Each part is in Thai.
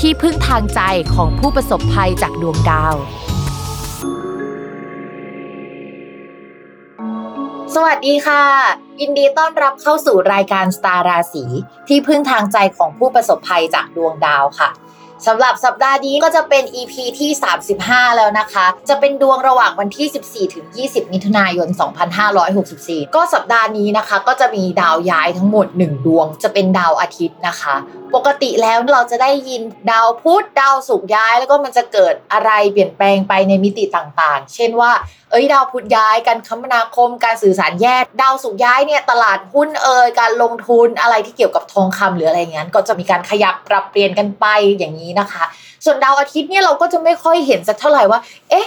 ที่พึ่งทางใจของผู้ประสบภัยจากดวงดาว สวัสดีค่ะ ยินดีต้อนรับเข้าสู่รายการสตาร์ราศีที่พึ่งทางใจของผู้ประสบภัยจากดวงดาวค่ะสำหรับสัปดาห์นี้ก็จะเป็น EP ที่ 35 แล้วนะคะ จะเป็นดวงระหว่างวันที่ 14 ถึง 20 มิถุนายน 2564 ก็สัปดาห์นี้นะคะ ก็จะมีดาวย้ายทั้งหมด 1 ดวง จะเป็นดาวอาทิตย์นะคะปกติแล้วเราจะได้ยินดาวพุธดาวศุกร์ย้าย แล้วก็มันจะเกิดอะไรเปลี่ยนแปลงไปในมิติต่างๆ เช่นว่า เอ้ยดาวพุธย้ายการคมนาคมการสื่อสารแยกดาวศุกร์ย้ายเนี่ยตลาดหุ้นเอ่ยการลงทุนอะไรที่เกี่ยวกับทองคำหรืออะไรอย่างนั้นก็จะมีการขยับปรับเปลี่ยนกันไปอย่างนี้นะคะ ส่วนดาวอาทิตย์เนี่ยเราก็จะไม่ค่อยเห็นสักเท่าไหร่ว่า เอ๊ะ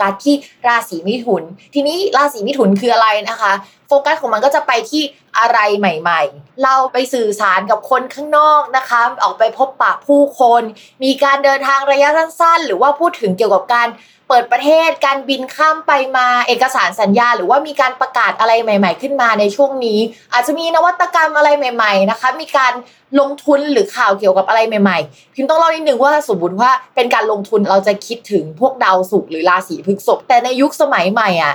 กัสที่ราศีมิถุน ทีนี้ราศีมิถุนคืออะไรนะคะ โฟกัสของมันก็จะไปที่ อะไรใหม่ ๆ เราไปสื่อสารกับคนข้างนอกนะคะ ออกไปพบปะผู้คน มีการเดินทางระยะสั้นๆ หรือว่าพูดถึงเกี่ยวกับการเปิดประเทศ การบินข้ามไปมา เอกสารสัญญา หรือว่ามีการประกาศอะไรใหม่ ๆ ขึ้นมาในช่วงนี้ อาจจะมีนวัตกรรมอะไรใหม่ ๆ นะคะ มีการลงทุนหรือข่าวเกี่ยวกับอะไรใหม่ ๆ พิมพ์ต้องเล่านิดนึงว่าสมมติว่าเป็นการลงทุนเราจะคิดถึงพวกดาวศุกร์หรือราศีพฤษภแต่ในยุคสมัยใหม่อะ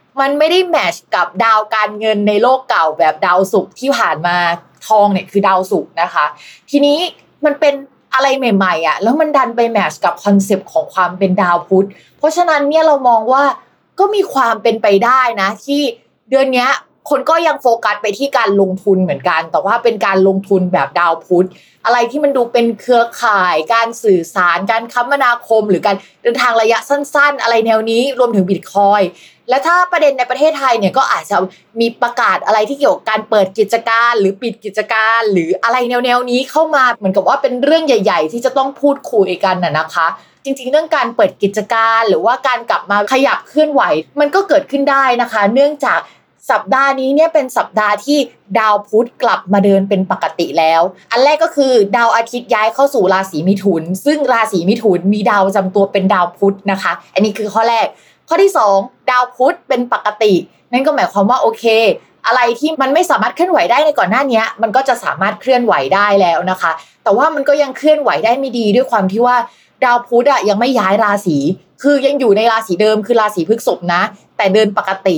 มันไม่ได้แมชกับดาวการเงินในโลกเก่าแบบดาวศุกร์ที่ผ่านมาทองเนี่ยคือดาวศุกร์นะคะ ทีนี้มันเป็นอะไรใหม่ๆอะแล้วมันดันไป match กับ concept ของความเป็นดาวพุธเพราะฉะนั้นเนี่ยเรามองว่าก็มีความเป็นไปได้นะที่เดือนนี้ คนก็ยังโฟกัสไปที่การลงทุนเหมือนกัน แต่ว่าเป็นการลงทุนแบบดาวพุธ อะไรที่มันดูเป็นเครือข่าย การสื่อสาร การคมนาคม หรือการเดินทางระยะสั้น ๆ อะไรแนวนี้รวมถึงบิตคอยน์และถ้าประเด็นในประเทศไทยเนี่ยก็อาจจะมีประกาศอะไรที่เกี่ยวกับการเปิดกิจการ หรือปิดกิจการ หรืออะไรแนวๆนี้เข้ามาเหมือนกับว่าเป็นเรื่องใหญ่ ๆ ที่จะต้องพูดคุยกันน่ะนะคะจริงๆ เรื่องการเปิดกิจการหรือว่าการกลับมาขยับเคลื่อนไหว มันก็เกิดขึ้นได้นะคะ เนื่องจาก สัปดาห์นี้เนี่ยเป็นสัปดาห์ที่ดาวพุธกลับมาเดินเป็นปกติแล้ว อันแรกก็คือดาวอาทิตย์ย้ายเข้าสู่ราศีมิถุน ซึ่งราศีมิถุนมีดาวจำตัวเป็นดาวพุธนะคะ อันนี้คือข้อแรก ข้อที่ 2 ดาวพุธเป็นปกติ นั่นก็หมายความว่าโอเค อะไรที่มันไม่สามารถเคลื่อนไหวได้ในก่อนหน้านี้มันก็จะสามารถเคลื่อนไหวได้แล้วนะคะ แต่ว่ามันก็ยังเคลื่อนไหวได้ไม่ดีด้วยความที่ว่าดาวพุธอะยังไม่ย้ายราศี คือยังอยู่ในราศีเดิมคือราศีพฤษภนะ แต่เดินปกติ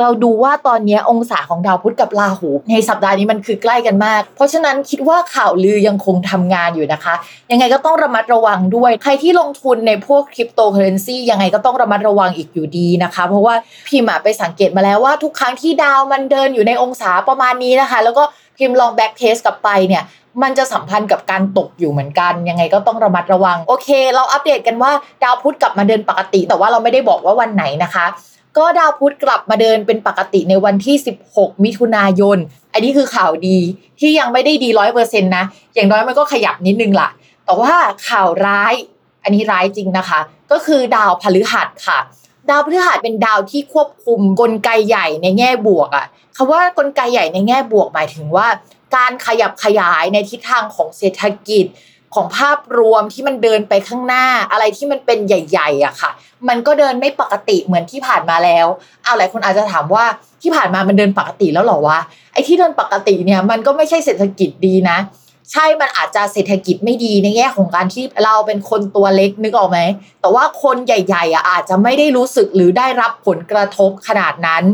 เราดูว่าตอนนี้องศาของดาวพุธกับราหู ในสัปดาห์นี้มันคือใกล้กันมาก เพราะฉะนั้นคิดว่าข่าวลือยังคงทำงานอยู่นะคะ ยังไงก็ต้องระมัดระวังด้วย ใครที่ลงทุนในพวกคริปโตเคอเรนซียังไงก็ต้องระมัดระวังอีกอยู่ดีนะคะ เพราะว่าพิมพ์ไปสังเกตมาแล้วว่าทุกครั้งที่ดาวมันเดินอยู่ในองศาประมาณนี้นะคะ แล้วก็พิมลอง backtest กลับไปเนี่ยมันจะสัมพันธ์กับการตกอยู่เหมือนกัน ยังไงก็ต้องระมัดระวัง โอเค เราอัปเดตกันว่าดาวพุธกลับมาเดินปกติ แต่ว่าเราไม่ได้บอกว่าวันไหนนะคะ ก็ดาวพุธกลับมาเดินเป็นปกติในวันที่ 16 มิถุนายน อันนี้คือข่าวดีที่ยังไม่ได้ดีร้อยเปอร์เซ็นต์นะ อย่างน้อยมันก็ขยับนิดนึงล่ะ แต่ว่าข่าวร้าย อันนี้ร้ายจริงนะคะ ก็คือดาวพฤหัสค่ะ ดาวพฤหัสเป็นดาวที่ควบคุมกลไกใหญ่ในแง่บวกอะคำว่ากลไกใหญ่ในแง่บวกหมายถึงว่า การขยับขยายในทิศทางของเศรษฐกิจ ของภาพรวมที่มันเดินไปข้างหน้าอะไรที่มันเป็นใหญ่ๆอะค่ะ มันก็เดินไม่ปกติเหมือนที่ผ่านมาแล้วเอาหลายคนอาจจะถามว่าที่ผ่านมามันเดินปกติแล้วหรอวะไอ้ที่เดินปกติเนี่ยมันก็ไม่ใช่เศรษฐกิจดีนะ ใช่มันอาจจะเศรษฐกิจไม่ดีในแง่ของการที่เราเป็นคนตัวเล็กนึกออกไหมแต่ว่าคนใหญ่ๆอะอาจจะไม่ได้รู้สึกหรือได้รับผลกระทบขนาดนั้น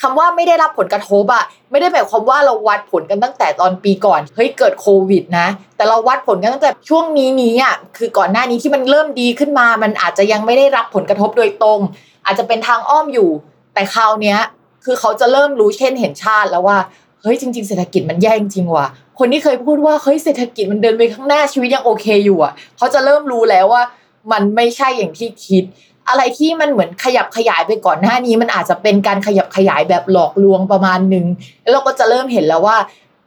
คำว่าไม่ได้รับผลกระทบอะไม่ได้หมายความว่าเราวัดผลกันตั้งแต่ตอนปีก่อนเฮ้ยเกิดโควิดนะ แต่เราวัดผลกันตั้งแต่ช่วงนี้นี้อะคือก่อนหน้านี้ที่มันเริ่มดีขึ้นมา มันอาจจะยังไม่ได้รับผลกระทบโดยตรง อาจจะเป็นทางอ้อมอยู่ แต่คราวเนี้ยคือเขาจะเริ่มรู้เช่นเห็นชาติแล้วว่าเฮ้ยจริง ๆ เศรษฐกิจมันแย่จริงว่ะคนที่เคยพูดว่าเฮ้ยเศรษฐกิจมันเดินไปข้างหน้าชีวิตยังโอเคอยู่อะเขาจะเริ่มรู้แล้วว่ามันไม่ใช่อย่างที่คิด อะไรที่มันเหมือนขยับขยายไปก่อนหน้านี้ มันอาจจะเป็นการขยับขยายแบบหลอกลวงประมาณหนึ่งแล้วเราก็จะเริ่มเห็นแล้วว่า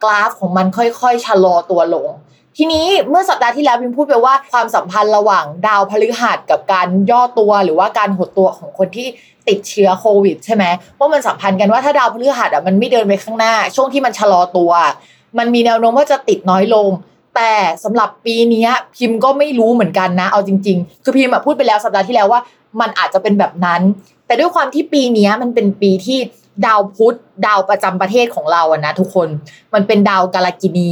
กราฟของมันค่อยๆชะลอตัวลง ทีนี้เมื่อสัปดาห์ที่แล้วพิมพูดไปว่าความสัมพันธ์ระหว่างดาวพฤหัสกับการย่อตัวหรือว่าการหดตัวของคนที่ติดเชื้อโควิดใช่ไหมว่ามันสัมพันธ์กันว่าถ้าดาวพฤหัสอะมันไม่เดินไปข้างหน้า ช่วงที่มันชะลอตัว มันมีแนวโน้มว่าจะติดน้อยลงแต่สำหรับปีนี้พิมพ์ก็ไม่รู้เหมือนกันนะ เอาจริง ๆ คือพิมพ์พูดไปแล้วสัปดาห์ที่แล้วว่า มันอาจจะเป็นแบบนั้น แต่ด้วยความที่ปีนี้มันเป็นปีที่ดาวพุธดาวประจำประเทศของเราอะนะทุกคนมันเป็นดาวกาลกินี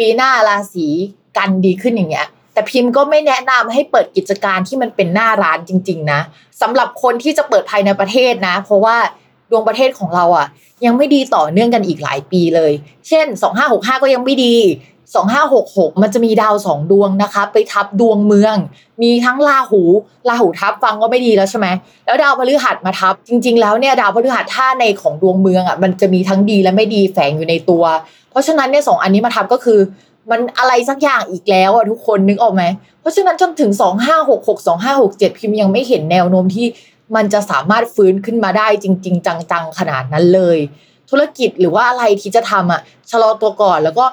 ปีหน้าราศีกันดีขึ้นอย่างเงี้ยแต่พิมพ์ก็ไม่แนะนำให้เปิดกิจการที่มันเป็นหน้าร้านจริง ๆ นะสำหรับคนที่จะเปิดภายในประเทศนะ เพราะว่าดวงประเทศของเราอะ ยังไม่ดีต่อเนื่องกันอีกหลายปีเลย เช่น 2565 ก็ยังไม่ดี 2566 มันจะมีดาวสองดวงนะคะ ไปทับดวงเมือง มีทั้งราหูราหูทับฟังก็ไม่ดีแล้วใช่ไหมแล้วดาวพฤหัสมาทับ จริง ๆ แล้วเนี่ยดาวพฤหัสท่าในของดวงเมืองอะมันจะมีทั้งดีและไม่ดีแฝงอยู่ในตัว เพราะฉะนั้นเนี่ยสองอันนี้มาทับก็คือ มันอะไรสักอย่างอีกแล้วอะทุกคนนึกออกไหมเพราะฉะนั้นจนถึง 2566 2567 พิมพ์ยังไม่เห็นแนวโน้มที่มันจะสามารถฟื้นขึ้นมาได้จริง ๆ จังๆขนาดนั้นเลย ธุรกิจหรือว่าอะไรที่จะทำอะชะลอตัวก่อนแล้วก็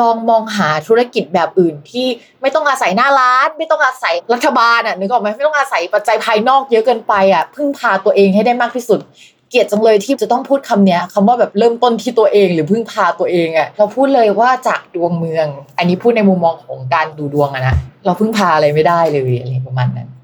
ลองมองหาธุรกิจแบบอื่นที่ไม่ต้องอาศัยหน้าร้าน ไม่ต้องอาศัยรัฐบาลอะนึกออกไหมไม่ต้องอาศัยปัจจัยภายนอกเยอะเกินไปอะพึ่งพาตัวเองให้ได้มากที่สุด เกลียดจังเลยที่จะต้องพูดคำเนี้ยคำว่าแบบเริ่มต้นที่ตัวเองหรือพึ่งพาตัวเองอะเราพูดเลยว่าจากดวงเมือง อันนี้พูดในมุมมองของการดูดวงอะนะเราพึ่งพาอะไรไม่ได้เลยอะไรประมาณนั้น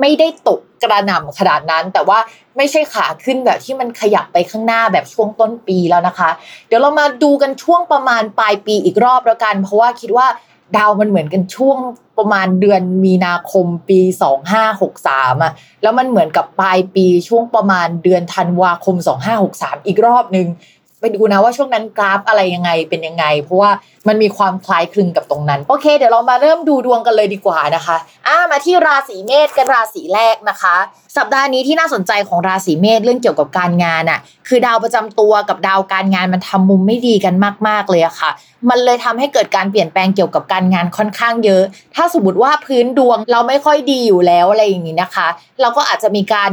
ไม่ได้ตกกระหน่ำขนาดนั้น แต่ว่าไม่ใช่ขาขึ้นแบบที่มันขยับไปข้างหน้าแบบช่วงต้นปีแล้วนะคะ เดี๋ยวเรามาดูกันช่วงประมาณปลายปีอีกรอบแล้วกัน เพราะว่าคิดว่าดาวมันเหมือนกันช่วงประมาณเดือนมีนาคมปี 2563อะแล้วมันเหมือนกับปลายปีช่วงประมาณเดือนธันวาคม 2563 อีกรอบหนึ่ง ไปดูนะว่าช่วงนั้นกราฟอะไรยังไงเป็นยังไง เพราะว่ามันมีความคล้ายคลึงกับตรงนั้น โอเค เดี๋ยวเรามาเริ่มดูดวงกันเลยดีกว่านะคะอ่ามาที่ราศีเมษกันราศีแรกนะคะ สัปดาห์นี้ที่น่าสนใจของราศีเมษเรื่องเกี่ยวกับการงานอะคือดาวประจำตัวกับดาวการงานมันทำมุมไม่ดีกันมาก ๆเลยอะค่ะ มันเลยทำให้เกิดการเปลี่ยนแปลงเกี่ยวกับการงานค่อนข้างเยอะ ถ้าสมมติว่าพื้นดวงเราไม่ค่อยดีอยู่แล้วอะไรอย่างนี้นะคะ เราก็อาจจะมีการ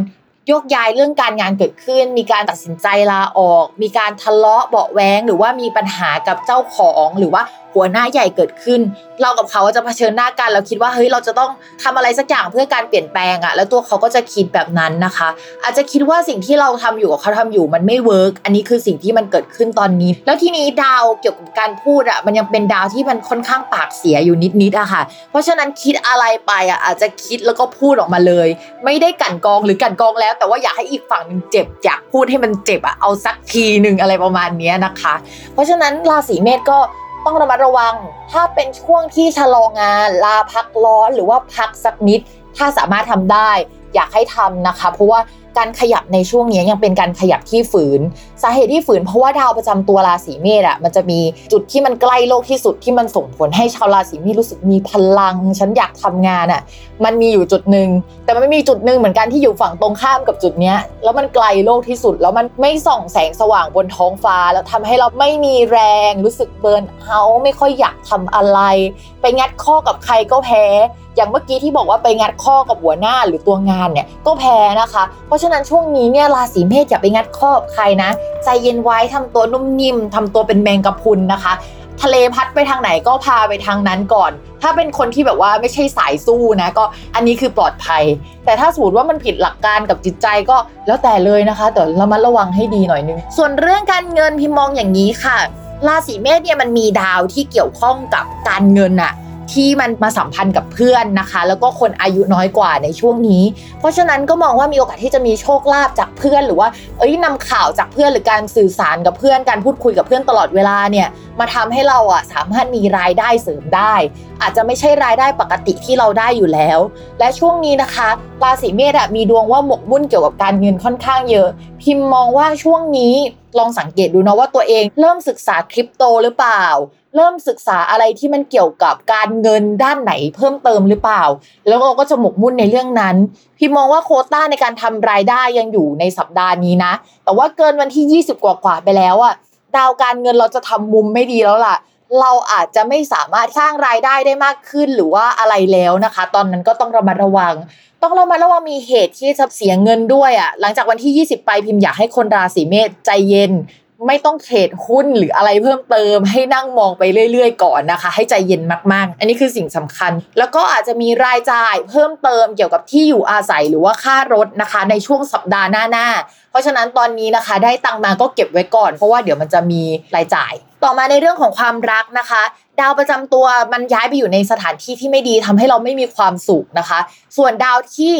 ยกย้ายเรื่องการงานเกิดขึ้น มีการตัดสินใจลาออก มีการทะเลาะเบาแวงหรือว่ามีปัญหากับเจ้าของหรือว่า หัวหน้าใหญ่เกิดขึ้น เรากับเขาจะเผชิญหน้ากันเราคิดว่าเฮ้ยเราจะต้องทำอะไรสักอย่างเพื่อการเปลี่ยนแปลงอะแล้วตัวเขาก็จะคิดแบบนั้นนะคะ อาจจะคิดว่าสิ่งที่เราทำอยู่กับเขาทำอยู่มันไม่ work อันนี้คือสิ่งที่มันเกิดขึ้นตอนนี้ แล้วทีนี้ดาวเกี่ยวกับการพูดอะมันยังเป็นดาวที่มันค่อนข้างปากเสียอยู่นิดๆอะค่ะ เพราะฉะนั้นคิดอะไรไปอะอาจจะคิดแล้วก็พูดออกมาเลย ไม่ได้กลั่นกรองหรือกลั่นกรองแล้ว แต่ว่าอยากให้อีกฝั่งหนึ่งเจ็บอยากพูดให้มันเจ็บอะเอาสักทีหนึ่งอะไรประมาณนี้นะคะ เพราะฉะนั้นราศีเมษก็ ต้องระมัดระวัง ถ้าเป็นช่วงที่ชะลองาน ลาพักร้อนหรือว่าพักสักนิด ถ้าสามารถทำได้ อยากให้ทำนะคะ เพราะว่าการขยับในช่วงนี้ยังเป็นการขยับที่ฝืน สาเหตุที่ฝืนเพราะว่าดาวประจำตัวราศีเมษอะมันจะมีจุดที่มันใกล้โลกที่สุดที่มันส่งผลให้ชาวราศีเมษรู้สึกมีพลัง ฉันอยากทำงานอะ มันมีอยู่จุดหนึ่งแต่มันไม่มีจุดหนึ่งเหมือนกันที่อยู่ฝั่งตรงข้ามกับจุดเนี้ยแล้วมันไกลโลกที่สุด แล้วมันไม่ส่องแสงสว่างบนท้องฟ้า แล้วทำให้เราไม่มีแรงรู้สึกเบิร์นเอาไม่ค่อยอยากทำอะไร ไปงัดข้อกับใครก็แพ้ อย่างเมื่อกี้ที่บอกว่าไปงัดข้อกับหัวหน้าหรือตัวงานเนี่ยก็แพ้นะคะ เพราะฉะนั้นช่วงนี้เนี่ยราศีเมษอย่าไปงัดข้อกับใครนะใจเย็นไว้ทำตัวนุ่มนิ่มทำตัวเป็นแมงกะพุนนะคะ ทะเลพัดไปทางไหนก็พาไปทางนั้นก่อน ถ้าเป็นคนที่แบบว่าไม่ใช่สายสู้นะก็อันนี้คือปลอดภัย แต่ถ้าสมมติว่ามันผิดหลักการกับจิตใจก็แล้วแต่เลยนะคะแต่เรามาระวังให้ดีหน่อยนึงส่วนเรื่องการเงินพิมมองอย่างนี้ค่ะราศีเมษเนี่ยมันมีดาวที่เกี่ยวข้องกับการเงินอะ ที่มันมาสัมพันธ์กับเพื่อนนะคะ แล้วก็คนอายุน้อยกว่าในช่วงนี้ เพราะฉะนั้นก็มองว่ามีโอกาสที่จะมีโชคลาภจากเพื่อน หรือว่าเอ้ยนำข่าวจากเพื่อนหรือการสื่อสารกับเพื่อนการพูดคุยกับเพื่อนตลอดเวลาเนี่ยมาทำให้เราอะสามารถมีรายได้เสริมได้ อาจจะไม่ใช่รายได้ปกติที่เราได้อยู่แล้ว และช่วงนี้นะคะราศีเมษอะมีดวงว่าหมกมุ่นเกี่ยวกับการเงินค่อนข้างเยอะ พิมพ์มองว่าช่วงนี้ลองสังเกตดูนะว่าตัวเองเริ่มศึกษาคริปโตหรือเปล่า เริ่มศึกษาอะไรที่มันเกี่ยวกับการเงินด้านไหนเพิ่มเติมหรือเปล่า แล้วเราก็จะหมกมุ่นในเรื่องนั้น พี่มองว่าโคต้าในการทำรายได้ยังอยู่ในสัปดาห์นี้นะ แต่ว่าเกินวันที่ 20 กว่ากว่าๆไปแล้วอะดาวการเงินเราจะทำมุมไม่ดีแล้วล่ะ เราอาจจะไม่สามารถสร้างรายได้ได้มากขึ้นหรือว่าอะไรแล้วนะคะ ตอนนั้นก็ต้องระมัดระวัง ต้องระมัดระวังมีเหตุที่จะเสียเงินด้วยอะ่ะหลังจากวันที่ 20 ไปพิมพ์อยากให้คนราศีเมษใจเย็น ไม่ต้องเทรดหุ้นหรืออะไรเพิ่มเติม ให้นั่งมองไปเรื่อย ๆ ก่อนนะคะ ให้ใจเย็นมากๆ อันนี้คือสิ่งสำคัญ แล้วก็อาจจะมีรายจ่ายเพิ่มเติมเกี่ยวกับที่อยู่อาศัยหรือว่าค่ารถนะคะ ในช่วงสัปดาห์หน้าๆเพราะฉะนั้นตอนนี้นะคะ ได้ตังมาก็เก็บไว้ก่อน เพราะว่าเดี๋ยวมันจะมีรายจ่าย ต่อมาในเรื่องของความรักนะคะ ดาวประจำตัวมันย้ายไปอยู่ในสถานที่ที่ไม่ดีทำให้เราไม่มีความสุขนะคะ ส่วนดาวที่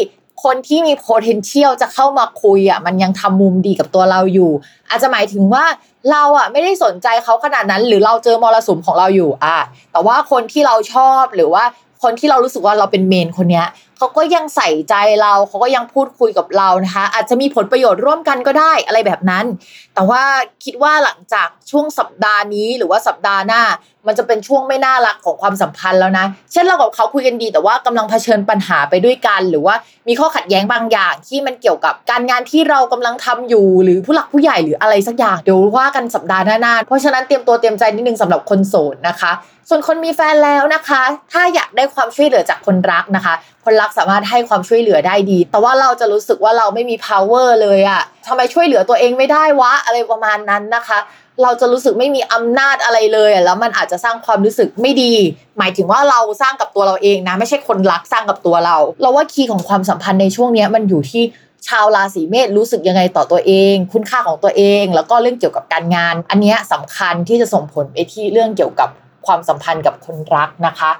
คนที่มี potential จะเข้ามาคุยอะมันยังทำมุมดีกับตัวเราอยู่ อาจจะหมายถึงว่าเราอะไม่ได้สนใจเขาขนาดนั้น หรือเราเจอมรสุมของเราอยู่อะแต่ว่าคนที่เราชอบหรือว่าคนที่เรารู้สึกว่าเราเป็นเมนคนเนี้ย เขาก็ยังใส่ใจเราเขาก็ยังพูดคุยกับเรานะคะ อาจจะมีผลประโยชน์ร่วมกันก็ได้อะไรแบบนั้น แต่ว่าคิดว่าหลังจากช่วงสัปดาห์นี้หรือว่าสัปดาห์หน้า มันจะเป็นช่วงไม่น่ารักของความสัมพันธ์แล้วนะ เช่นเรากับเขาคุยกันดี แต่ว่ากำลังเผชิญปัญหาไปด้วยกัน หรือว่ามีข้อขัดแย้งบางอย่าง ที่มันเกี่ยวกับการงานที่เรากำลังทำอยู่ หรือผู้หลักผู้ใหญ่หรืออะไรสักอย่างเดี๋ยวว่ากันสัปดาห์หน้าเพราะฉะนั้นเตรียมตัวเตรียมใจนิดนึงสำหรับคนโสดนะคะ ส่วนคนมีแฟนแล้วนะคะ ถ้าอยากได้ความช่วยเหลือจากคนรักนะคะ คนรักสามารถให้ความช่วยเหลือได้ดี แต่ว่าเราจะรู้สึกว่าเราไม่มี power เลยอะทำไมช่วยเหลือตัวเองไม่ได้วะ อะไรประมาณนั้นนะคะ เราจะรู้สึกไม่มีอำนาจอะไรเลยอะแล้วมันอาจจะสร้างความรู้สึกไม่ดี หมายถึงว่าเราสร้างกับตัวเราเองนะ ไม่ใช่คนรักสร้างกับตัวเรา เราว่าคีย์ของความสัมพันธ์ในช่วงนี้มันอยู่ที่ชาวราศีเมษรู้สึกยังไงต่อตัวเอง คุณค่าของตัวเอง แล้วก็เรื่องเกี่ยวกับการงาน อันนี้ยสำคัญที่จะส่งผลไปที่เรื่องเกี่ยวกับความสัมพันธ์กับคนรักนะคะ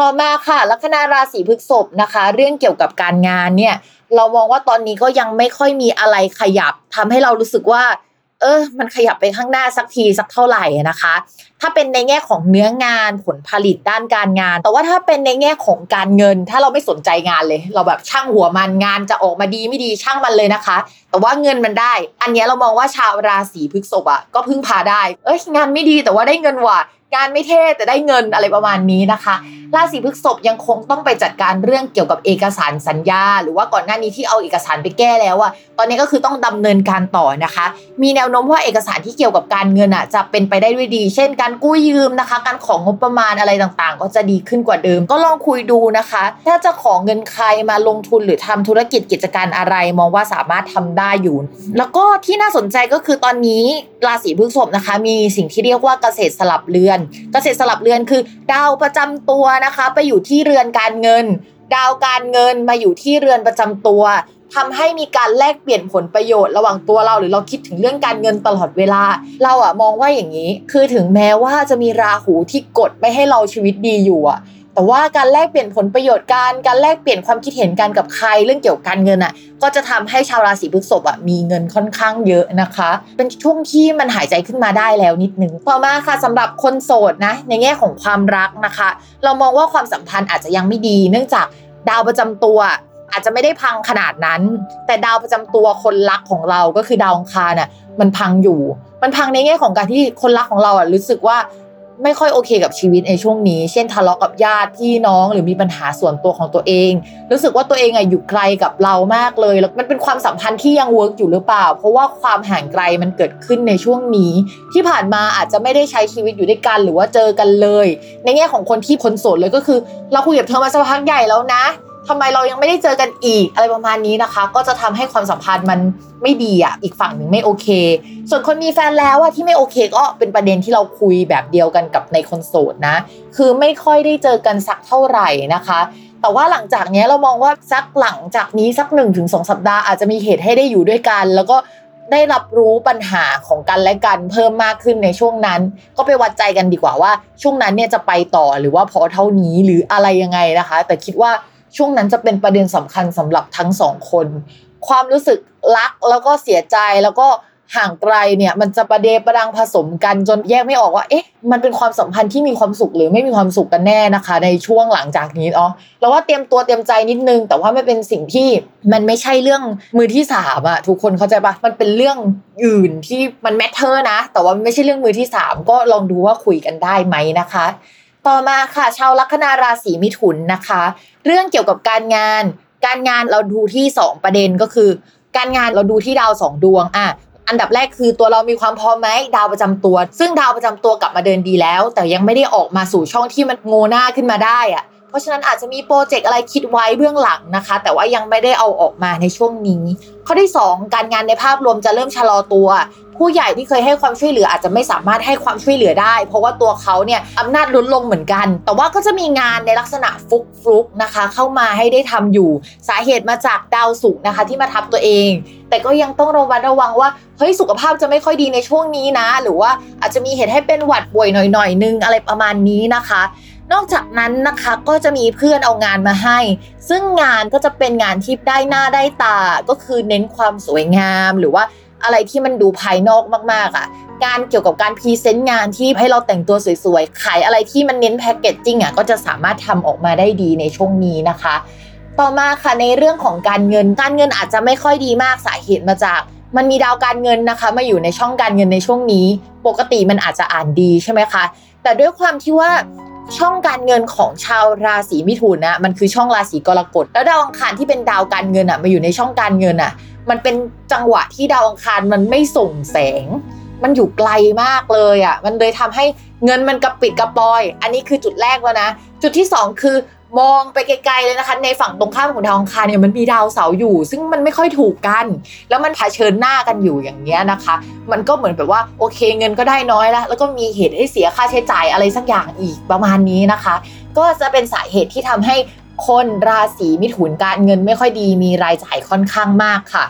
ต่อมาค่ะลัคนาราศีพฤษภนะคะ เรื่องเกี่ยวกับการงานเนี่ย เรามองว่าตอนนี้ก็ยังไม่ค่อยมีอะไรขยับทำให้เรารู้สึกว่า เออ มันขยับไปข้างหน้าสักทีสักเท่าไหร่นะคะ ถ้าเป็นในแง่ของเนื้องานผลผลิตด้านการงาน แต่ว่าถ้าเป็นในแง่ของการเงิน ถ้าเราไม่สนใจงานเลย เราแบบช่างหัวมันงานจะออกมาดีไม่ดีช่างมันเลยนะคะ แต่ว่าเงินมันได้ อันนี้เรามองว่าชาวราศีพฤษภอะก็พึ่งพาได้ เอ้ยงานไม่ดีแต่ว่าได้เงินว่ะ งานไม่เท่แต่ได้เงินอะไรประมาณนี้นะคะ ราศีพฤษภยังคงต้องไปจัดการเรื่องเกี่ยวกับเอกสารสัญญา หรือว่าก่อนหน้านี้ที่เอาเอกสารไปแก้แล้วอะตอนนี้ก็คือต้องดำเนินการต่อนะคะ มีแนวโน้มว่าเอกสารที่เกี่ยวกับการเงินอะจะเป็นไปได้ด้วยดี เช่น การกู้ยืมนะคะ การของงบประมาณอะไรต่างๆ ก็จะดีขึ้นกว่าเดิม ก็ลองคุยดูนะคะ ถ้าจะขอเงินใครมาลงทุนหรือทำธุรกิจกิจการอะไร มองว่าสามารถทำได้อยู่ แล้วก็ที่น่าสนใจก็คือตอนนี้ราศีพฤษภนะคะ มีสิ่งที่เรียกว่าเกษตรสลับเรือนเกษตรสลับเรือนคือ ดาวประจำตัวนะคะ ไปอยู่ที่เรือนการเงิน ดาวการเงินมาอยู่ที่เรือนประจำตัวทำให้มีการแลกเปลี่ยนผลประโยชน์ระหว่างตัวเราหรือเราคิดถึงเรื่องการเงินตลอดเวลา เราอะมองว่าอย่างนี้ คือถึงแม้ว่าจะมีราหูที่กดไม่ให้เราชีวิตดีอยู่อะ แต่ว่าการแลกเปลี่ยนผลประโยชน์การการแลกเปลี่ยนความคิดเห็นกันกับใครเรื่องเกี่ยวกับการเงินอะ ก็จะทำให้ชาวราศีพฤษภอะมีเงินค่อนข้างเยอะนะคะ เป็นช่วงที่มันหายใจขึ้นมาได้แล้วนิดนึงต่อมาค่ะสำหรับคนโสดนะในแง่ของความรักนะคะ เรามองว่าความสัมพันธ์อาจจะยังไม่ดี เนื่องจากดาวประจำตัวอาจจะไม่ได้พังขนาดนั้น แต่ดาวประจำตัวคนรักของเราก็คือดาวองคารน่ะมันพังอยู่ มันพังในแง่ของการที่คนรักของเราอะรู้สึกว่า ไม่ค่อยโอเคกับชีวิตในช่วงนี้ เช่นทะเลาะกับญาติพี่น้องหรือมีปัญหาส่วนตัวของตัวเอง รู้สึกว่าตัวเองอะอยู่ไกลกับเรามากเลย แล้วมันเป็นความสัมพันธ์ที่ยัง work อยู่หรือเปล่า เพราะว่าความห่างไกลมันเกิดขึ้นในช่วงนี้ ที่ผ่านมาอาจจะไม่ได้ใช้ชีวิตอยู่ด้วยกันหรือว่าเจอกันเลย ในแง่ของคนที่คนโสดเลยก็คือ เราคุยกับเธอมาสักพักใหญ่แล้วนะ ทำไมเรายังไม่ได้เจอกันอีกอะไรประมาณนี้นะคะ ก็จะทำให้ความสัมพันธ์มันไม่ดีอะอีกฝั่งหนึ่งไม่โอเค ส่วนคนมีแฟนแล้วอะที่ไม่โอเค ก็เป็นประเด็นที่เราคุยแบบเดียวกันกับในคนโสดนะ คือไม่ค่อยได้เจอกันสักเท่าไหร่นะคะแต่ว่าหลังจากนี้เรามองว่าสักหลังจากนี้สักหนึ่งถึงสองสัปดาห์อาจจะมีเหตุให้ได้อยู่ด้วยกัน แล้วก็ได้รับรู้ปัญหาของกันและกันเพิ่มมากขึ้นในช่วงนั้น ก็ไปวัดใจกันดีกว่าว่า ช่วงนั้นเนี่ยจะไปต่อหรือว่าพอเท่านี้หรืออะไรยังไงนะคะ แต่คิดว่า ช่วงนั้นจะเป็นประเด็นสำคัญสำหรับทั้งสองคน ความรู้สึกรักแล้วก็เสียใจแล้วก็ห่างไกลเนี่ยมันจะประเดประดังผสมกันจนแยกไม่ออกว่าเอ๊ะมันเป็นความสัมพันธ์ที่มีความสุขหรือไม่มีความสุขกันแน่นะคะ ในช่วงหลังจากนี้อ๋อเราว่าเตรียมตัวเตรียมใจนิดนึง แต่ว่าไม่เป็นสิ่งที่มันไม่ใช่เรื่องมือที่สามอะทุกคนเข้าใจปะมันเป็นเรื่องอื่นที่มัน matter นะ แต่ว่าไม่ใช่เรื่องมือที่สามก็ลองดูว่าคุยกันได้ไหมนะคะ ต่อมาค่ะ ชาวลัคนาราศีมิถุนนะคะ เรื่องเกี่ยวกับการงาน การงานเราดูที่ 2 ประเด็นก็คือ การงานเราดูที่ดาวสองดวงอะอันดับแรกคือตัวเรามีความพร้อมไหมดาวประจำตัว ซึ่งดาวประจำตัวกลับมาเดินดีแล้ว แต่ยังไม่ได้ออกมาสู่ช่องที่มันโงหน้าขึ้นมาได้อะ เพราะฉะนั้นอาจจะมีโปรเจกต์อะไรคิดไว้เบื้องหลังนะคะ แต่ว่ายังไม่ได้เอาออกมาในช่วงนี้ ข้อที่ 2 การงานในภาพรวมจะเริ่มชะลอตัว ผู้ใหญ่ที่เคยให้ความช่วยเหลืออาจจะไม่สามารถให้ความช่วยเหลือได้ เพราะว่าตัวเขาเนี่ยอำนาจลดลงเหมือนกัน แต่ว่าก็จะมีงานในลักษณะฟุกฟุกนะคะ เข้ามาให้ได้ทำอยู่ สาเหตุมาจากดาวศุกร์นะคะที่มาทับตัวเอง แต่ก็ยังต้องระมัดระวังว่าเฮ้ยสุขภาพจะไม่ค่อยดีในช่วงนี้นะ หรือว่าอาจจะมีเหตุให้เป็นหวัดป่วยหน่อยๆนึงอะไรประมาณนี้นะคะ นอกจากนั้นนะคะก็จะมีเพื่อนเอางานมาให้ ซึ่งงานก็จะเป็นงานที่ได้หน้าได้ตาก็คือเน้นความสวยงามหรือว่าอะไรที่มันดูภายนอกมาก ๆอะการเกี่ยวกับการพรีเซนต์งานที่ให้เราแต่งตัวสวยๆ ขายอะไรที่มันเน้นแพคเกจจิ้งอะก็จะสามารถทำออกมาได้ดีในช่วงนี้นะคะ ต่อมาค่ะในเรื่องของการเงิน การเงินอาจจะไม่ค่อยดีมากสาเหตุมาจาก มันมีดาวการเงินนะคะมาอยู่ในช่องการเงินในช่วงนี้ ปกติมันอาจจะอ่านดีใช่ไหมคะ แต่ด้วยความที่ว่า ช่องการเงินของชาวราศีมิถุนนะมันคือช่องราศีกรกฎแล้วดาวอังคารที่เป็นดาวการเงินอะมาอยู่ในช่องการเงินอะ มันเป็นจังหวะที่ดาวอังคารมันไม่ส่งแสง มันอยู่ไกลมากเลยอะมันเลยทำให้เงินมันกระปิดกระปอย อันนี้คือจุดแรกแล้วนะ จุดที่สองคือ มองไปไกลๆเลยนะคะ ในฝั่งตรงข้ามของดาวอังคารเนี่ยมันมีดาวเสาร์อยู่ ซึ่งมันไม่ค่อยถูกกัน แล้วมันเผชิญหน้ากันอยู่อย่างเงี้ยนะคะ มันก็เหมือนแบบว่าโอเคเงินก็ได้น้อยแล้ว แล้วก็มีเหตุให้เสียค่าใช้จ่ายอะไรสักอย่างอีกประมาณนี้นะคะ ก็จะเป็นสาเหตุที่ทำให้คนราศีมิถุนการเงินไม่ค่อยดีมีรายจ่ายค่อนข้างมากค่ะ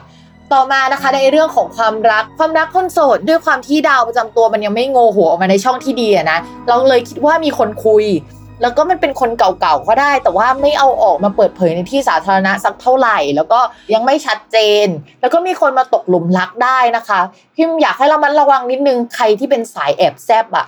ต่อมานะคะในเรื่องของความรักความรักคนโสดด้วยความที่ดาวประจำตัวมันยังไม่โงหัวออกมาในช่องที่ดีนะเราเลยคิดว่ามีคนคุย แล้วก็มันเป็นคนเก่าๆก็ได้ แต่ว่าไม่เอาออกมาเปิดเผยในที่สาธารณะสักเท่าไหร่ แล้วก็ยังไม่ชัดเจน แล้วก็มีคนมาตกหลุมรักได้นะคะพิมอยากให้เรามันระวังนิดนึงใครที่เป็นสายแอบแซบอะ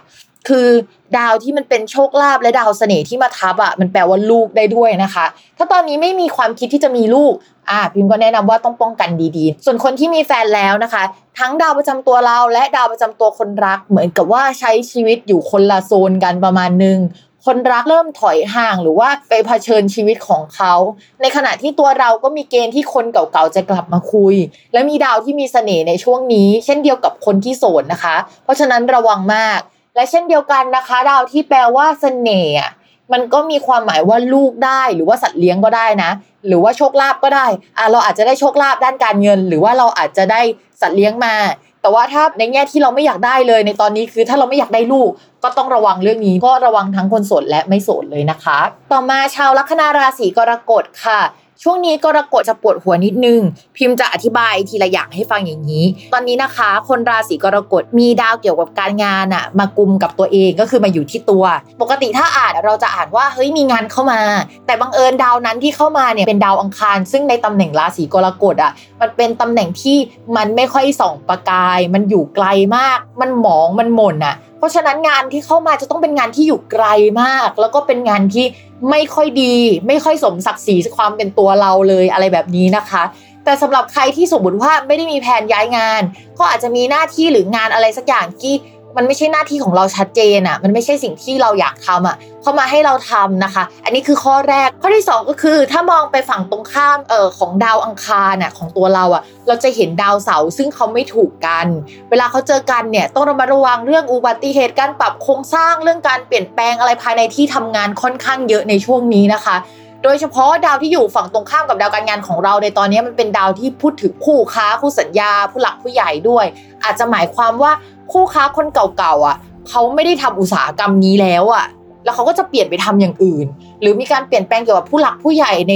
คือดาวที่มันเป็นโชคลาภและดาวเสน่ห์ที่มาทับอะมันแปลว่าลูกได้ด้วยนะคะ ถ้าตอนนี้ไม่มีความคิดที่จะมีลูกอ่าพิมก็แนะนำว่าต้องป้องกันดีๆ ส่วนคนที่มีแฟนแล้วนะคะ ทั้งดาวประจำตัวเราและดาวประจำตัวคนรัก เหมือนกับว่าใช้ชีวิตอยู่คนละโซนกันประมาณนึง คนรักเริ่มถอยห่างหรือว่าไปเผชิญชีวิตของเขา ในขณะที่ตัวเราก็มีเกณฑ์ที่คนเก่าๆจะกลับมาคุย และมีดาวที่มีเสน่ห์ในช่วงนี้ เช่นเดียวกับคนที่โสดนะคะ เพราะฉะนั้นระวังมาก และเช่นเดียวกันนะคะ ดาวที่แปลว่าเสน่ห์อะมันก็มีความหมายว่าลูกได้หรือว่าสัตว์เลี้ยงก็ได้นะ หรือว่าโชคลาภก็ได้อะเราอาจจะได้โชคลาภด้านการเงิน หรือว่าเราอาจจะได้สัตว์เลี้ยงมา แต่ว่าถ้าในแง่ที่เราไม่อยากได้เลยในตอนนี้คือถ้าเราไม่อยากได้ลูกก็ต้องระวังเรื่องนี้ก็ระวังทั้งคนโสดและไม่โสดเลยนะคะ ต่อมาชาวลัคนาราศีกรกฎค่ะ ช่วงนี้กรกฎจะปวดหัวนิดนึง พิมพ์จะอธิบายทีละอย่างให้ฟังอย่างนี้ ตอนนี้นะคะ คนราศีกรกฎมีดาวเกี่ยวกับการงานอะมากุมกับตัวเองก็คือมาอยู่ที่ตัว ปกติถ้าอ่านเราจะอ่านว่าเฮ้ยมีงานเข้ามา แต่บังเอิญดาวนั้นที่เข้ามาเนี่ยเป็นดาวอังคาร ซึ่งในตำแหน่งราศีกรกฎอะมันเป็นตำแหน่งที่มันไม่ค่อยส่องประกาย มันอยู่ไกลมาก มันหมองมันหม่นอะ เพราะฉะนั้นงานที่เข้ามาจะต้องเป็นงานที่อยู่ไกลมาก แล้วก็เป็นงานที่ไม่ค่อยดี ไม่ค่อยสมศักดิ์ศรีความเป็นตัวเราเลยอะไรแบบนี้นะคะ แต่สำหรับใครที่สมมติว่าไม่ได้มีแผนย้ายงาน ก็อาจจะมีหน้าที่หรืองานอะไรสักอย่างที่ มันไม่ใช่หน้าที่ของเราชัดเจนอะ่ะ มันไม่ใช่สิ่งที่เราอยากทำอะเข้ามาให้เราทำนะคะ อันนี้คือข้อแรก ข้อที่ 2 ก็คือ ถ้ามองไปฝั่งตรงข้ามเอ่อของดาวอังคารน่ะของตัวเราอะ เราจะเห็นดาวเสาร์ซึ่งเขาไม่ถูกกัน เวลาเขาเจอกันเนี่ยต้องระมัดระวังเรื่องอุบัติเหตุการปรับโครงสร้างเรื่องการเปลี่ยนแปลงอะไรภายในที่ทำงานค่อนข้างเยอะในช่วงนี้นะคะโดยเฉพาะดาวที่อยู่ฝั่งตรงข้ามกับดาวการงานของเราในตอนนี้มันเป็นดาวที่พูดถึงคู่ค้าคู่สัญญา ผู้หลักผู้ใหญ่ด้วย อาจจะหมายความว่าคู่ค้าคนเก่าๆอะเขาไม่ได้ทำอุตสาหกรรมนี้แล้วอะแล้วเขาก็จะเปลี่ยนไปทำอย่างอื่น หรือมีการเปลี่ยนแปลงเกี่ยวกับผู้หลักผู้ใหญ่ใน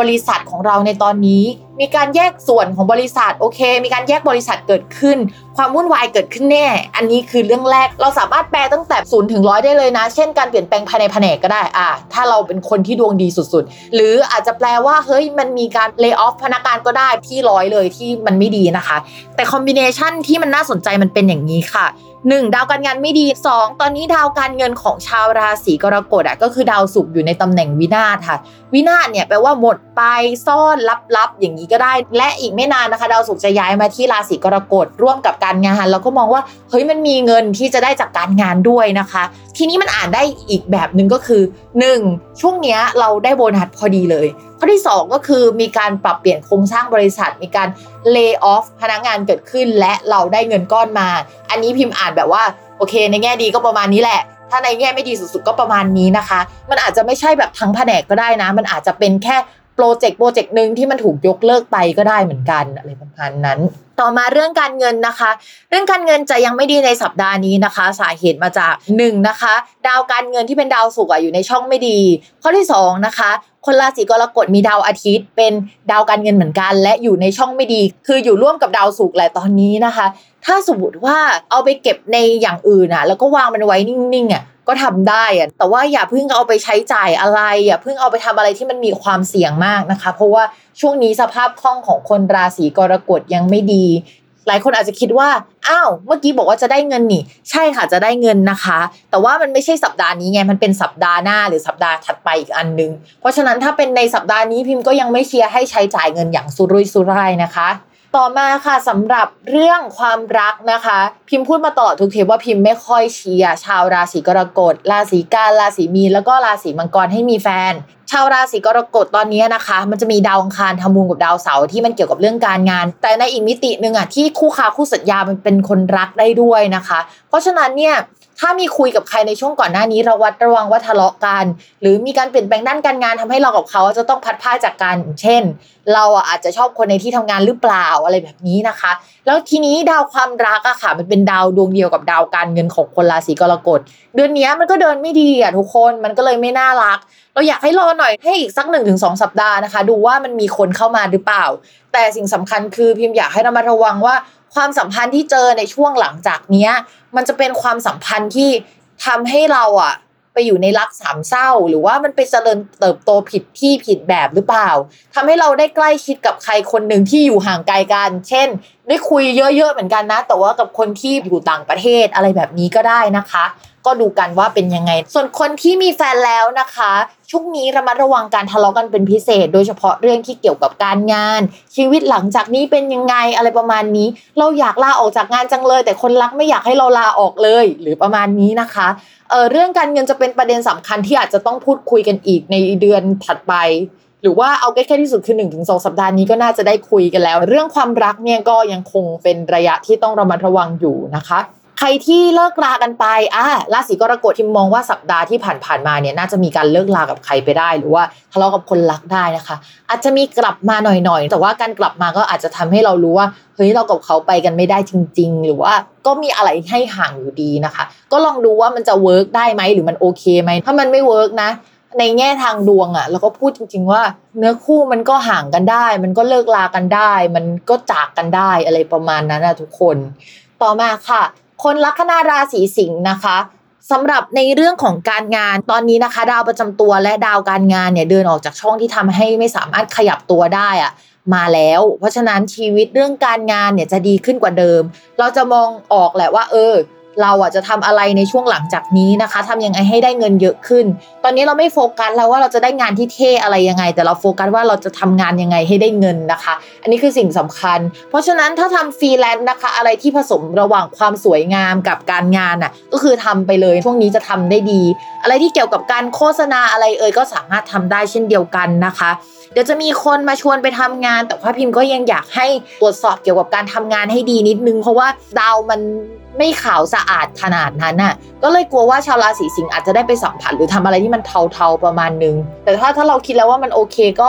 บริษัทของเราในตอนนี้ มีการแยกส่วนของบริษัทโอเค มีการแยกบริษัทเกิดขึ้น ความวุ่นวายเกิดขึ้นแน่ อันนี้คือเรื่องแรกเราสามารถแปลตั้งแต่ศูนย์ถึงร้อยได้เลยนะ เช่นการเปลี่ยนแปลงภายในแผนกก็ได้อ่าถ้าเราเป็นคนที่ดวงดีสุดๆ หรืออาจจะแปลว่าเฮ้ยมันมีการเลิกออฟพนักงานก็ได้ที่ร้อยเลยที่มันไม่ดีนะคะ แต่คอมบิเนชันที่มันน่าสนใจมันเป็นอย่างนี้ค่ะ 1. ดาวการงานไม่ดี 2. ตอนนี้ดาวการเงินของชาวราศีกรกฎอะก็คือดาวศุกร์อยู่ในตำแหน่งวินาศค่ะ วินาศเนี่ยแปลว่าหมดไปซ่อนลับๆ อย่างนี้ก็ได้ และอีกไม่นานนะคะ ดาวศุกร์จะย้ายมาที่ราศีกรกฎร่วมกับการงานแล้วก็มองว่าเฮ้ยมันมีเงินที่จะได้จากการงานด้วยนะคะ ทีนี้มันอ่านได้อีกแบบหนึ่งก็คือ 1. ช่วงเนี้ยเราได้โบนัสพอดีเลยข้อที่ 2 ก็คือมีการปรับเปลี่ยนโครงสร้างบริษัท มีการ lay off พนักงานเกิดขึ้นและเราได้เงินก้อนมา อันนี้พิมพ์อ่านแบบว่าโอเค ในแง่ดีก็ประมาณนี้แหละ ถ้าในแง่ไม่ดีสุดๆก็ประมาณนี้นะคะ มันอาจจะไม่ใช่แบบทั้งแผนกก็ได้นะ มันอาจจะเป็นแค่โปรเจกต์โปรเจกต์หนึ่งที่มันถูกยกเลิกไปก็ได้เหมือนกันอะไรประมาณนั้น ต่อมาเรื่องการเงินนะคะ เรื่องการเงินจะยังไม่ดีในสัปดาห์นี้นะคะ สาเหตุมาจาก1นนะคะ ดาวการเงินที่เป็นดาวศุกร์อยู่ในช่องไม่ดี ข้อที่2นะคะ คนราศีกรกฎมีดาวอาทิตย์ เป็นดาวการเงินเหมือนกัน และอยู่ในช่องไม่ดี คืออยู่ร่วมกับดาวศุกร์แหละตอนนี้นะคะ ถ้าสมมติว่าเอาไปเก็บในอย่างอื่นอะ แล้วก็วางมันไว้นิ่งๆอะก็ทำได้อะแต่ว่าอย่าเพิ่งเอาไปใช้จ่ายอะไร อย่าเพิ่งเอาไปทำอะไรที่มันมีความเสี่ยงมากนะคะ เพราะว่าช่วงนี้สภาพคล่องของคนราศีกรกฎยังไม่ดี หลายคนอาจจะคิดว่า อ้าว เมื่อกี้บอกว่าจะได้เงินนี่ ใช่ค่ะ จะได้เงินนะคะ แต่ว่ามันไม่ใช่สัปดาห์นี้ไง มันเป็นสัปดาห์หน้าหรือสัปดาห์ถัดไปอีกอันนึง เพราะฉะนั้นถ้าเป็นในสัปดาห์นี้พิมพ์ก็ยังไม่เชียร์ให้ใช้จ่ายเงินอย่างสุรุ่ยสุร่ายนะคะ ต่อมาค่ะสำหรับเรื่องความรักนะคะ พิมพ์พูดมาตลอดทุกเทปว่าพิมพ์ไม่ค่อยเชียร์ชาวราศีกรกฎราศีกันราศีมีนแล้วก็ราศีมังกรให้มีแฟน ชาวราศีกรกฎตอนนี้นะคะ มันจะมีดาวอังคารทำมุมกับดาวเสาร์ที่มันเกี่ยวกับเรื่องการงาน แต่ในอีกมิติหนึ่งอะที่คู่ค้าคู่สัญญามันเป็นคนรักได้ด้วยนะคะ เพราะฉะนั้นเนี่ย ถ้ามีคุยกับใครในช่วงก่อนหน้านี้ระวัดระวังว่าทะเลาะกัน หรือมีการเปลี่ยนแปลงด้านการงานทำให้เรากับเขาจะต้องพัดพาจากกัน เช่น เราอาจจะชอบคนในที่ทำงานหรือเปล่าอะไรแบบนี้นะคะ แล้วทีนี้ดาวความรักอะค่ะ มันเป็นดาวดวงเดียวกับดาวการเงินของคนราศีกรกฎ เดือนนี้มันก็เดินไม่ดีอะทุกคนมันก็เลยไม่น่ารัก เราอยากให้รอหน่อยให้อีกสักหนึ่งถึงสองสัปดาห์นะคะ ดูว่ามันมีคนเข้ามาหรือเปล่า แต่สิ่งสำคัญคือพิมพ์อยากให้เรามาระวังว่า ความสัมพันธ์ที่เจอในช่วงหลังจากเนี้ย มันจะเป็นความสัมพันธ์ที่ทำให้เราอะไปอยู่ในรักสามเศร้า หรือว่ามันไปเจริญเติบโตผิดที่ผิดแบบหรือเปล่าทำให้เราได้ใกล้ชิดกับใครคนหนึ่งที่อยู่ห่างไกลกัน เช่น ได้คุยเยอะๆเหมือนกันนะ แต่ว่ากับคนที่อยู่ต่างประเทศอะไรแบบนี้ก็ได้นะคะ ก็ดูกันว่าเป็นยังไง ส่วนคนที่มีแฟนแล้วนะคะ ช่วงนี้ระมัดระวังการทะเลาะกันเป็นพิเศษ โดยเฉพาะเรื่องที่เกี่ยวกับการงาน ชีวิตหลังจากนี้เป็นยังไงอะไรประมาณนี้ เราอยากลาออกจากงานจังเลย แต่คนรักไม่อยากให้เราลาออกเลย หรือประมาณนี้นะคะเออเรื่องการเงินจะเป็นประเด็นสำคัญที่อาจจะต้องพูดคุยกันอีกในเดือนถัดไปหรือว่าเอาใกล้ๆที่สุดคือ1นถึงสสัปดาห์นี้ก็น่าจะได้คุยกันแล้ว เรื่องความรักเนี่ยก็ยังคงเป็นระยะที่ต้องระมัดระวังอยู่นะคะ ใครที่เลิกรากันไปอ่าราศีกรกฎที่มองว่าสัปดาห์ที่ผ่านๆมาเนี่ยน่าจะมีการเลิกรากับใครไปได้ หรือว่าทะเลาะกับคนรักได้นะคะ อาจจะมีกลับมาหน่อยๆ แต่ว่าการกลับมาก็อาจจะทำให้เรารู้ว่าเฮ้ยเรากับเขาไปกันไม่ได้จริง ๆ หรือว่าก็มีอะไรให้ห่างอยู่ดีนะคะ ก็ลองดูว่ามันจะ work ได้ไหมหรือมันโอเคไหมถ้ามันไม่ work นะในแง่ทางดวงอะ่ะเราก็พูดจริง ๆ ว่า เนื้อคู่มันก็ห่างกันได้ มันก็เลิกลากันได้ มันก็จากกันได้อะไรประมาณนั้นนะทุกคน ต่อมาค่ะ คนลัคนาราศีสิงห์นะคะสำหรับในเรื่องของการงานตอนนี้นะคะ ดาวประจำตัวและดาวการงานเนี่ยเดินออกจากช่องที่ทำให้ไม่สามารถขยับตัวได้อะมาแล้ว เพราะฉะนั้นชีวิตเรื่องการงานเนี่ยจะดีขึ้นกว่าเดิม เราจะมองออกแหละว่า เออ เราอะจะทำอะไรในช่วงหลังจากนี้นะคะทำยังไงให้ได้เงินเยอะขึ้น ตอนนี้เราไม่โฟกัสแล้วว่าเราจะได้งานที่เท่อะไรยังไง แต่เราโฟกัสว่าเราจะทำงานยังไงให้ได้เงินนะคะ อันนี้คือสิ่งสำคัญ เพราะฉะนั้นถ้าทำฟรีแลนซ์นะคะ อะไรที่ผสมระหว่างความสวยงามกับการงานอะก็คือทำไปเลยช่วงนี้จะทำได้ดี อะไรที่เกี่ยวกับการโฆษณาอะไรเอ่ยก็สามารถทำได้เช่นเดียวกันนะคะ เดี๋ยวจะมีคนมาชวนไปทำงาน แต่ว่าพิมพ์ก็ยังอยากให้ตรวจสอบเกี่ยวกับการทำงานให้ดีนิดนึง เพราะว่าดาวมันไม่ขาวสะอาดขนาดนั้นน่ะ ก็เลยกลัวว่าชาวราศีสิงห์อาจจะได้ไปสัมผัสหรือทำอะไรที่มันเทาๆประมาณนึง แต่ถ้าถ้าเราคิดแล้วว่ามันโอเคก็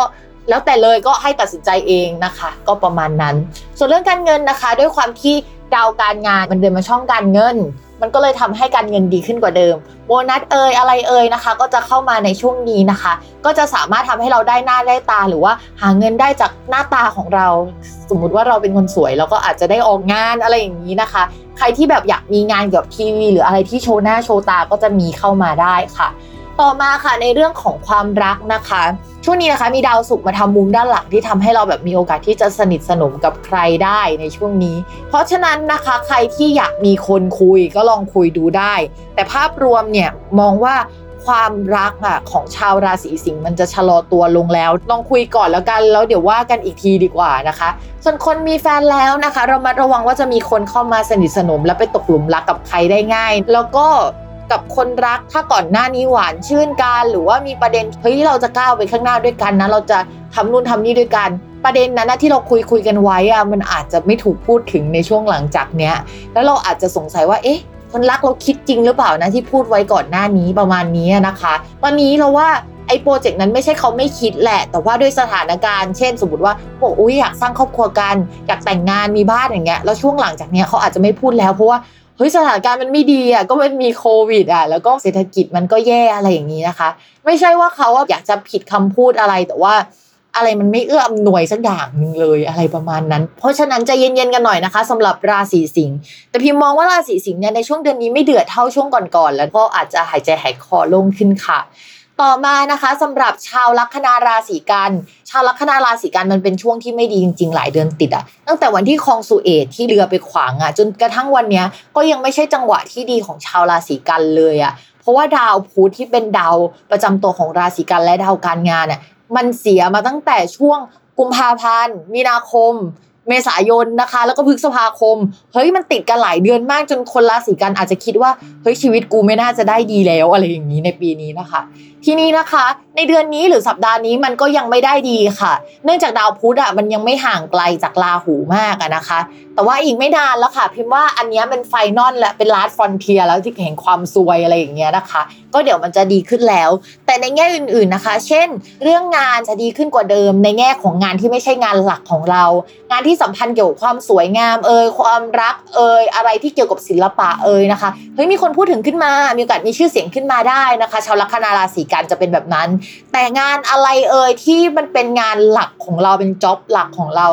แล้วแต่เลยก็ให้ตัดสินใจเองนะคะ ก็ประมาณนั้น ส่วนเรื่องการเงินนะคะ ด้วยความที่ ดาวการงานมันเดินมาช่องการเงิน มันก็เลยทำให้การเงินดีขึ้นกว่าเดิม โบนัสเอ่ยอะไรเอ่ยนะคะ ก็จะเข้ามาในช่วงนี้นะคะ ก็จะสามารถทำให้เราได้หน้าได้ตาหรือว่าหาเงินได้จากหน้าตาของเรา สมมุติว่าเราเป็นคนสวยเราก็อาจจะได้ออกงานอะไรอย่างนี้นะคะ ใครที่แบบอยากมีงานเกี่ยวกับทีวี หรืออะไรที่โชว์หน้าโชว์ตาก็จะมีเข้ามาได้ค่ะ ต่อมาค่ะในเรื่องของความรักนะคะ ช่วงนี้นะคะมีดาวศุกร์มาทำมุมด้านหลังที่ทำให้เราแบบมีโอกาสที่จะสนิทสนมกับใครได้ในช่วงนี้ เพราะฉะนั้นนะคะใครที่อยากมีคนคุยก็ลองคุยดูได้ แต่ภาพรวมเนี่ยมองว่าความรักอะของชาวราศีสิงห์มันจะชะลอตัวลงแล้ว ลองคุยก่อนแล้วกันแล้วเดี๋ยวว่ากันอีกทีดีกว่านะคะ ส่วนคนมีแฟนแล้วนะคะ เรามาระวังว่าจะมีคนเข้ามาสนิทสนม และไปตกหลุมรักกับใครได้ง่าย แล้วก็ กับคนรัก ถ้าก่อนหน้านี้หวานชื่นกันหรือว่ามีประเด็นเฮ้ยเราจะก้าวไปข้างหน้าด้วยกันนะ เราจะทำนู่นทำนี่ด้วยกัน ประเด็นนั้นนะที่เราคุยคุยกันไว้อะมันอาจจะไม่ถูกพูดถึงในช่วงหลังจากเนี้ย แล้วเราอาจจะสงสัยว่าเอ๊ะคนรักเราคิดจริงหรือเปล่านะที่พูดไว้ก่อนหน้านี้ประมาณนี้นะคะตอนนี้เราว่าไอ้โปรเจกต์นั้นไม่ใช่เขาไม่คิดแหละ แต่ว่าด้วยสถานการณ์ เช่น สมมติว่าบอกอุ้ยอยากสร้างครอบครัวกัน อยากแต่งงานมีบ้านอย่างเงี้ย แล้วช่วงหลังจากเนี้ยเขาอาจจะไม่พูดแล้วเพราะว่า ฮ้ยสถานการณ์มันไม่ดีอะก็มันมีโควิดอะแล้วก็เศรษฐกิจมันก็แย่อะไรอย่างนี้นะคะ ไม่ใช่ว่าเขาอยากจะผิดคำพูดอะไรแต่ว่าอะไรมันไม่เอื้ออำนวยสักอย่างหนึ่งเลยอะไรประมาณนั้น เพราะฉะนั้นจะเย็นๆกันหน่อยนะคะสำหรับราศีสิงห์แต่พิมมองว่าราศีสิงห์เนี่ยในช่วงเดือนนี้ไม่เดือดเท่าช่วงก่อนๆแล้วก็อาจจะหายใจหายคอโล่งขึ้นค่ะ ต่อมานะคะสำหรับชาวลัคนาราศีกันชาวลัคนาราศีกันมันเป็นช่วงที่ไม่ดีจริง ๆ หลายเดือนติดอะตั้งแต่วันที่คลองสุเอตที่เรือไปขวางอะจนกระทั่งวันนี้ก็ยังไม่ใช่จังหวะที่ดีของชาวราศีกันเลยอะเพราะว่าดาวพุธที่เป็นดาวประจำตัวของราศีกันย์และดาวการงานเนี่ยมันเสียมาตั้งแต่ช่วงกุมภาพันธ์มีนาคมเมษายนนะคะ แล้วก็พฤษภาคม เฮ้ยมันติดกันหลายเดือนมากจนคนราศีกันย์อาจจะคิดว่าเฮ้ยชีวิตกูไม่น่าจะได้ดีแล้วอะไรอย่างนี้ในปีนี้นะคะทีนี้นะคะ ในเดือนนี้หรือสัปดาห์นี้มันก็ยังไม่ได้ดีค่ะ เนื่องจากดาวพุธอะมันยังไม่ห่างไกลจากราหูมากนะคะ แต่ว่าอีกไม่นานแล้วค่ะ พิมพ์ว่าอันนี้เป็น final และเป็น last frontier แล้วที่เห็นความซวยอะไรอย่างเงี้ยนะคะ ก็เดี๋ยวมันจะดีขึ้นแล้ว แต่ในแง่อื่นๆนะคะ เช่น เรื่องงานจะดีขึ้นกว่าเดิม ในแง่ของงานที่ไม่ใช่งานหลักของเรา งานที่สัมพันธ์เกี่ยวกับความสวยงามเอ่ยความรักเอ่ยอะไรที่เกี่ยวกับศิลปะเอ่ยนะคะเฮ้ยมีคนพูดถึงขึ้นมา มีโอกาสมีชื่อเสียงขึ้นมาได้นะคะ ชาวลัคนาราศีกันจะเป็นแบบนั้น แต่งานอะไรเอ่ยที่มันเป็นงานหลักของเราเป็นจ็อบหลักของเรา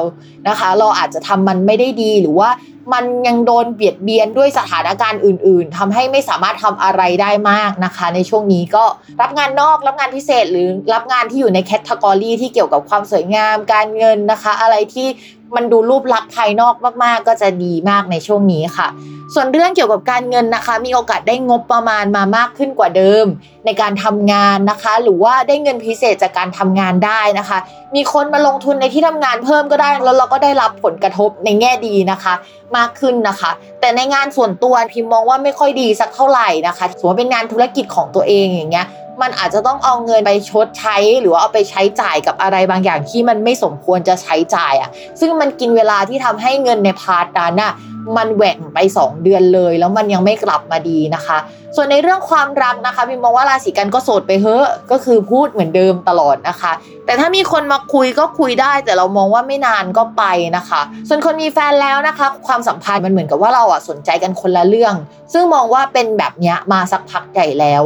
นะคะ เราอาจจะทำมันไม่ได้ดีหรือว่า มันยังโดนเบียดเบียนด้วยสถานการณ์อื่น ๆทำให้ไม่สามารถทำอะไรได้มากนะคะ ในช่วงนี้ก็รับงานนอกรับงานพิเศษหรือรับงานที่อยู่ในแคตตากรีที่เกี่ยวกับความสวยงามการเงินนะคะ อะไรที่มันดูรูปลักษณ์ภายนอกมาก ๆ ก็จะดีมากในช่วงนี้ค่ะ ส่วนเรื่องเกี่ยวกับการเงินนะคะ มีโอกาสได้งบประมาณมามากขึ้นกว่าเดิม ในการทำงานนะคะ หรือว่าได้เงินพิเศษจากการทำงานได้นะคะ มีคนมาลงทุนในที่ทำงานเพิ่มก็ได้แล้วเราก็ได้รับผลกระทบในแง่ดีนะคะมากขึ้นนะคะ แต่ในงานส่วนตัวพิมมองว่าไม่ค่อยดีสักเท่าไหร่นะคะสมมติเป็นงานธุรกิจของตัวเองอย่างเงี้ย มันอาจจะต้องเอาเงินไปชดใช้ หรือว่าเอาไปใช้จ่ายกับอะไรบางอย่างที่มันไม่สมควรจะใช้จ่ายอะ่ะ ซึ่งมันกินเวลาที่ทำให้เงินในพาร์ทนั้นน่ะมันแหว่งไป 2 เดือนเลย แล้วมันยังไม่กลับมาดีนะคะ ส่วนในเรื่องความรักนะคะพิมมองว่าราศีกันก็โสดไปเฮ้อะก็คือพูดเหมือนเดิมตลอดนะคะ แต่ถ้ามีคนมาคุยก็คุยได้ แต่เรามองว่าไม่นานก็ไปนะคะ ส่วนคนมีแฟนแล้วนะคะ ความสัมพันธ์มันเหมือนกับว่าเราอะสนใจกันคนละเรื่อง ซึ่งมองว่าเป็นแบบเนี้ยมาสักพักใหญ่แล้ว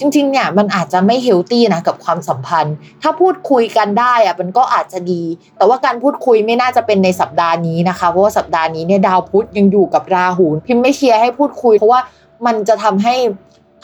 จริงๆ เนี่ยมันอาจจะไม่เฮลตี้นะกับความสัมพันธ์ ถ้าพูดคุยกันได้อะมันก็อาจจะดี แต่ว่าการพูดคุยไม่น่าจะเป็นในสัปดาห์นี้นะคะ เพราะว่าสัปดาห์นี้เนี่ยดาวพุธยังอยู่กับราหูพิมไม่เชียร์ให้พูดคุย เพราะว่ามันจะทำให้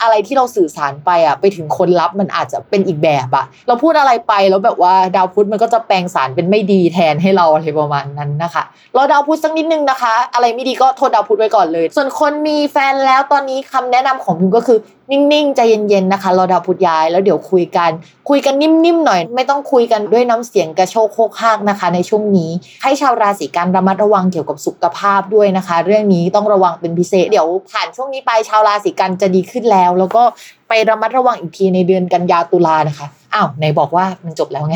อะไรที่เราสื่อสารไปอะไปถึงคนรับมันอาจจะเป็นอีกแบบอะเราพูดอะไรไปแล้วแบบว่าดาวพุธมันก็จะแปลงสารเป็นไม่ดีแทนให้เราอะไรประมาณนั้นนะคะรอดาวพุธสักนิดนึงนะคะ อะไรไม่ดีก็โทษดาวพุธไว้ก่อนเลย ส่วนคนมีแฟนแล้วตอนนี้คำแนะนำของพิมก็คือนิ่งๆ ใจเย็นๆ นะคะ รอดาวพุธย้าย แล้วเดี๋ยวคุยกัน คุยกันนิ่มๆ หน่อย ไม่ต้องคุยกันด้วยน้ำเสียงกระโชกโคกฮากนะคะ ในช่วงนี้ ให้ชาวราศีกันระมัดระวังเกี่ยวกับสุขภาพด้วยนะคะ เรื่องนี้ต้องระวังเป็นพิเศษ เดี๋ยวผ่านช่วงนี้ไปชาวราศีกันจะดีขึ้นแล้ว แล้วก็ไประมัดระวังอีกทีในเดือนกันยาตุลานะคะ อ้าวไหนบอกว่ามันจบแล้วไง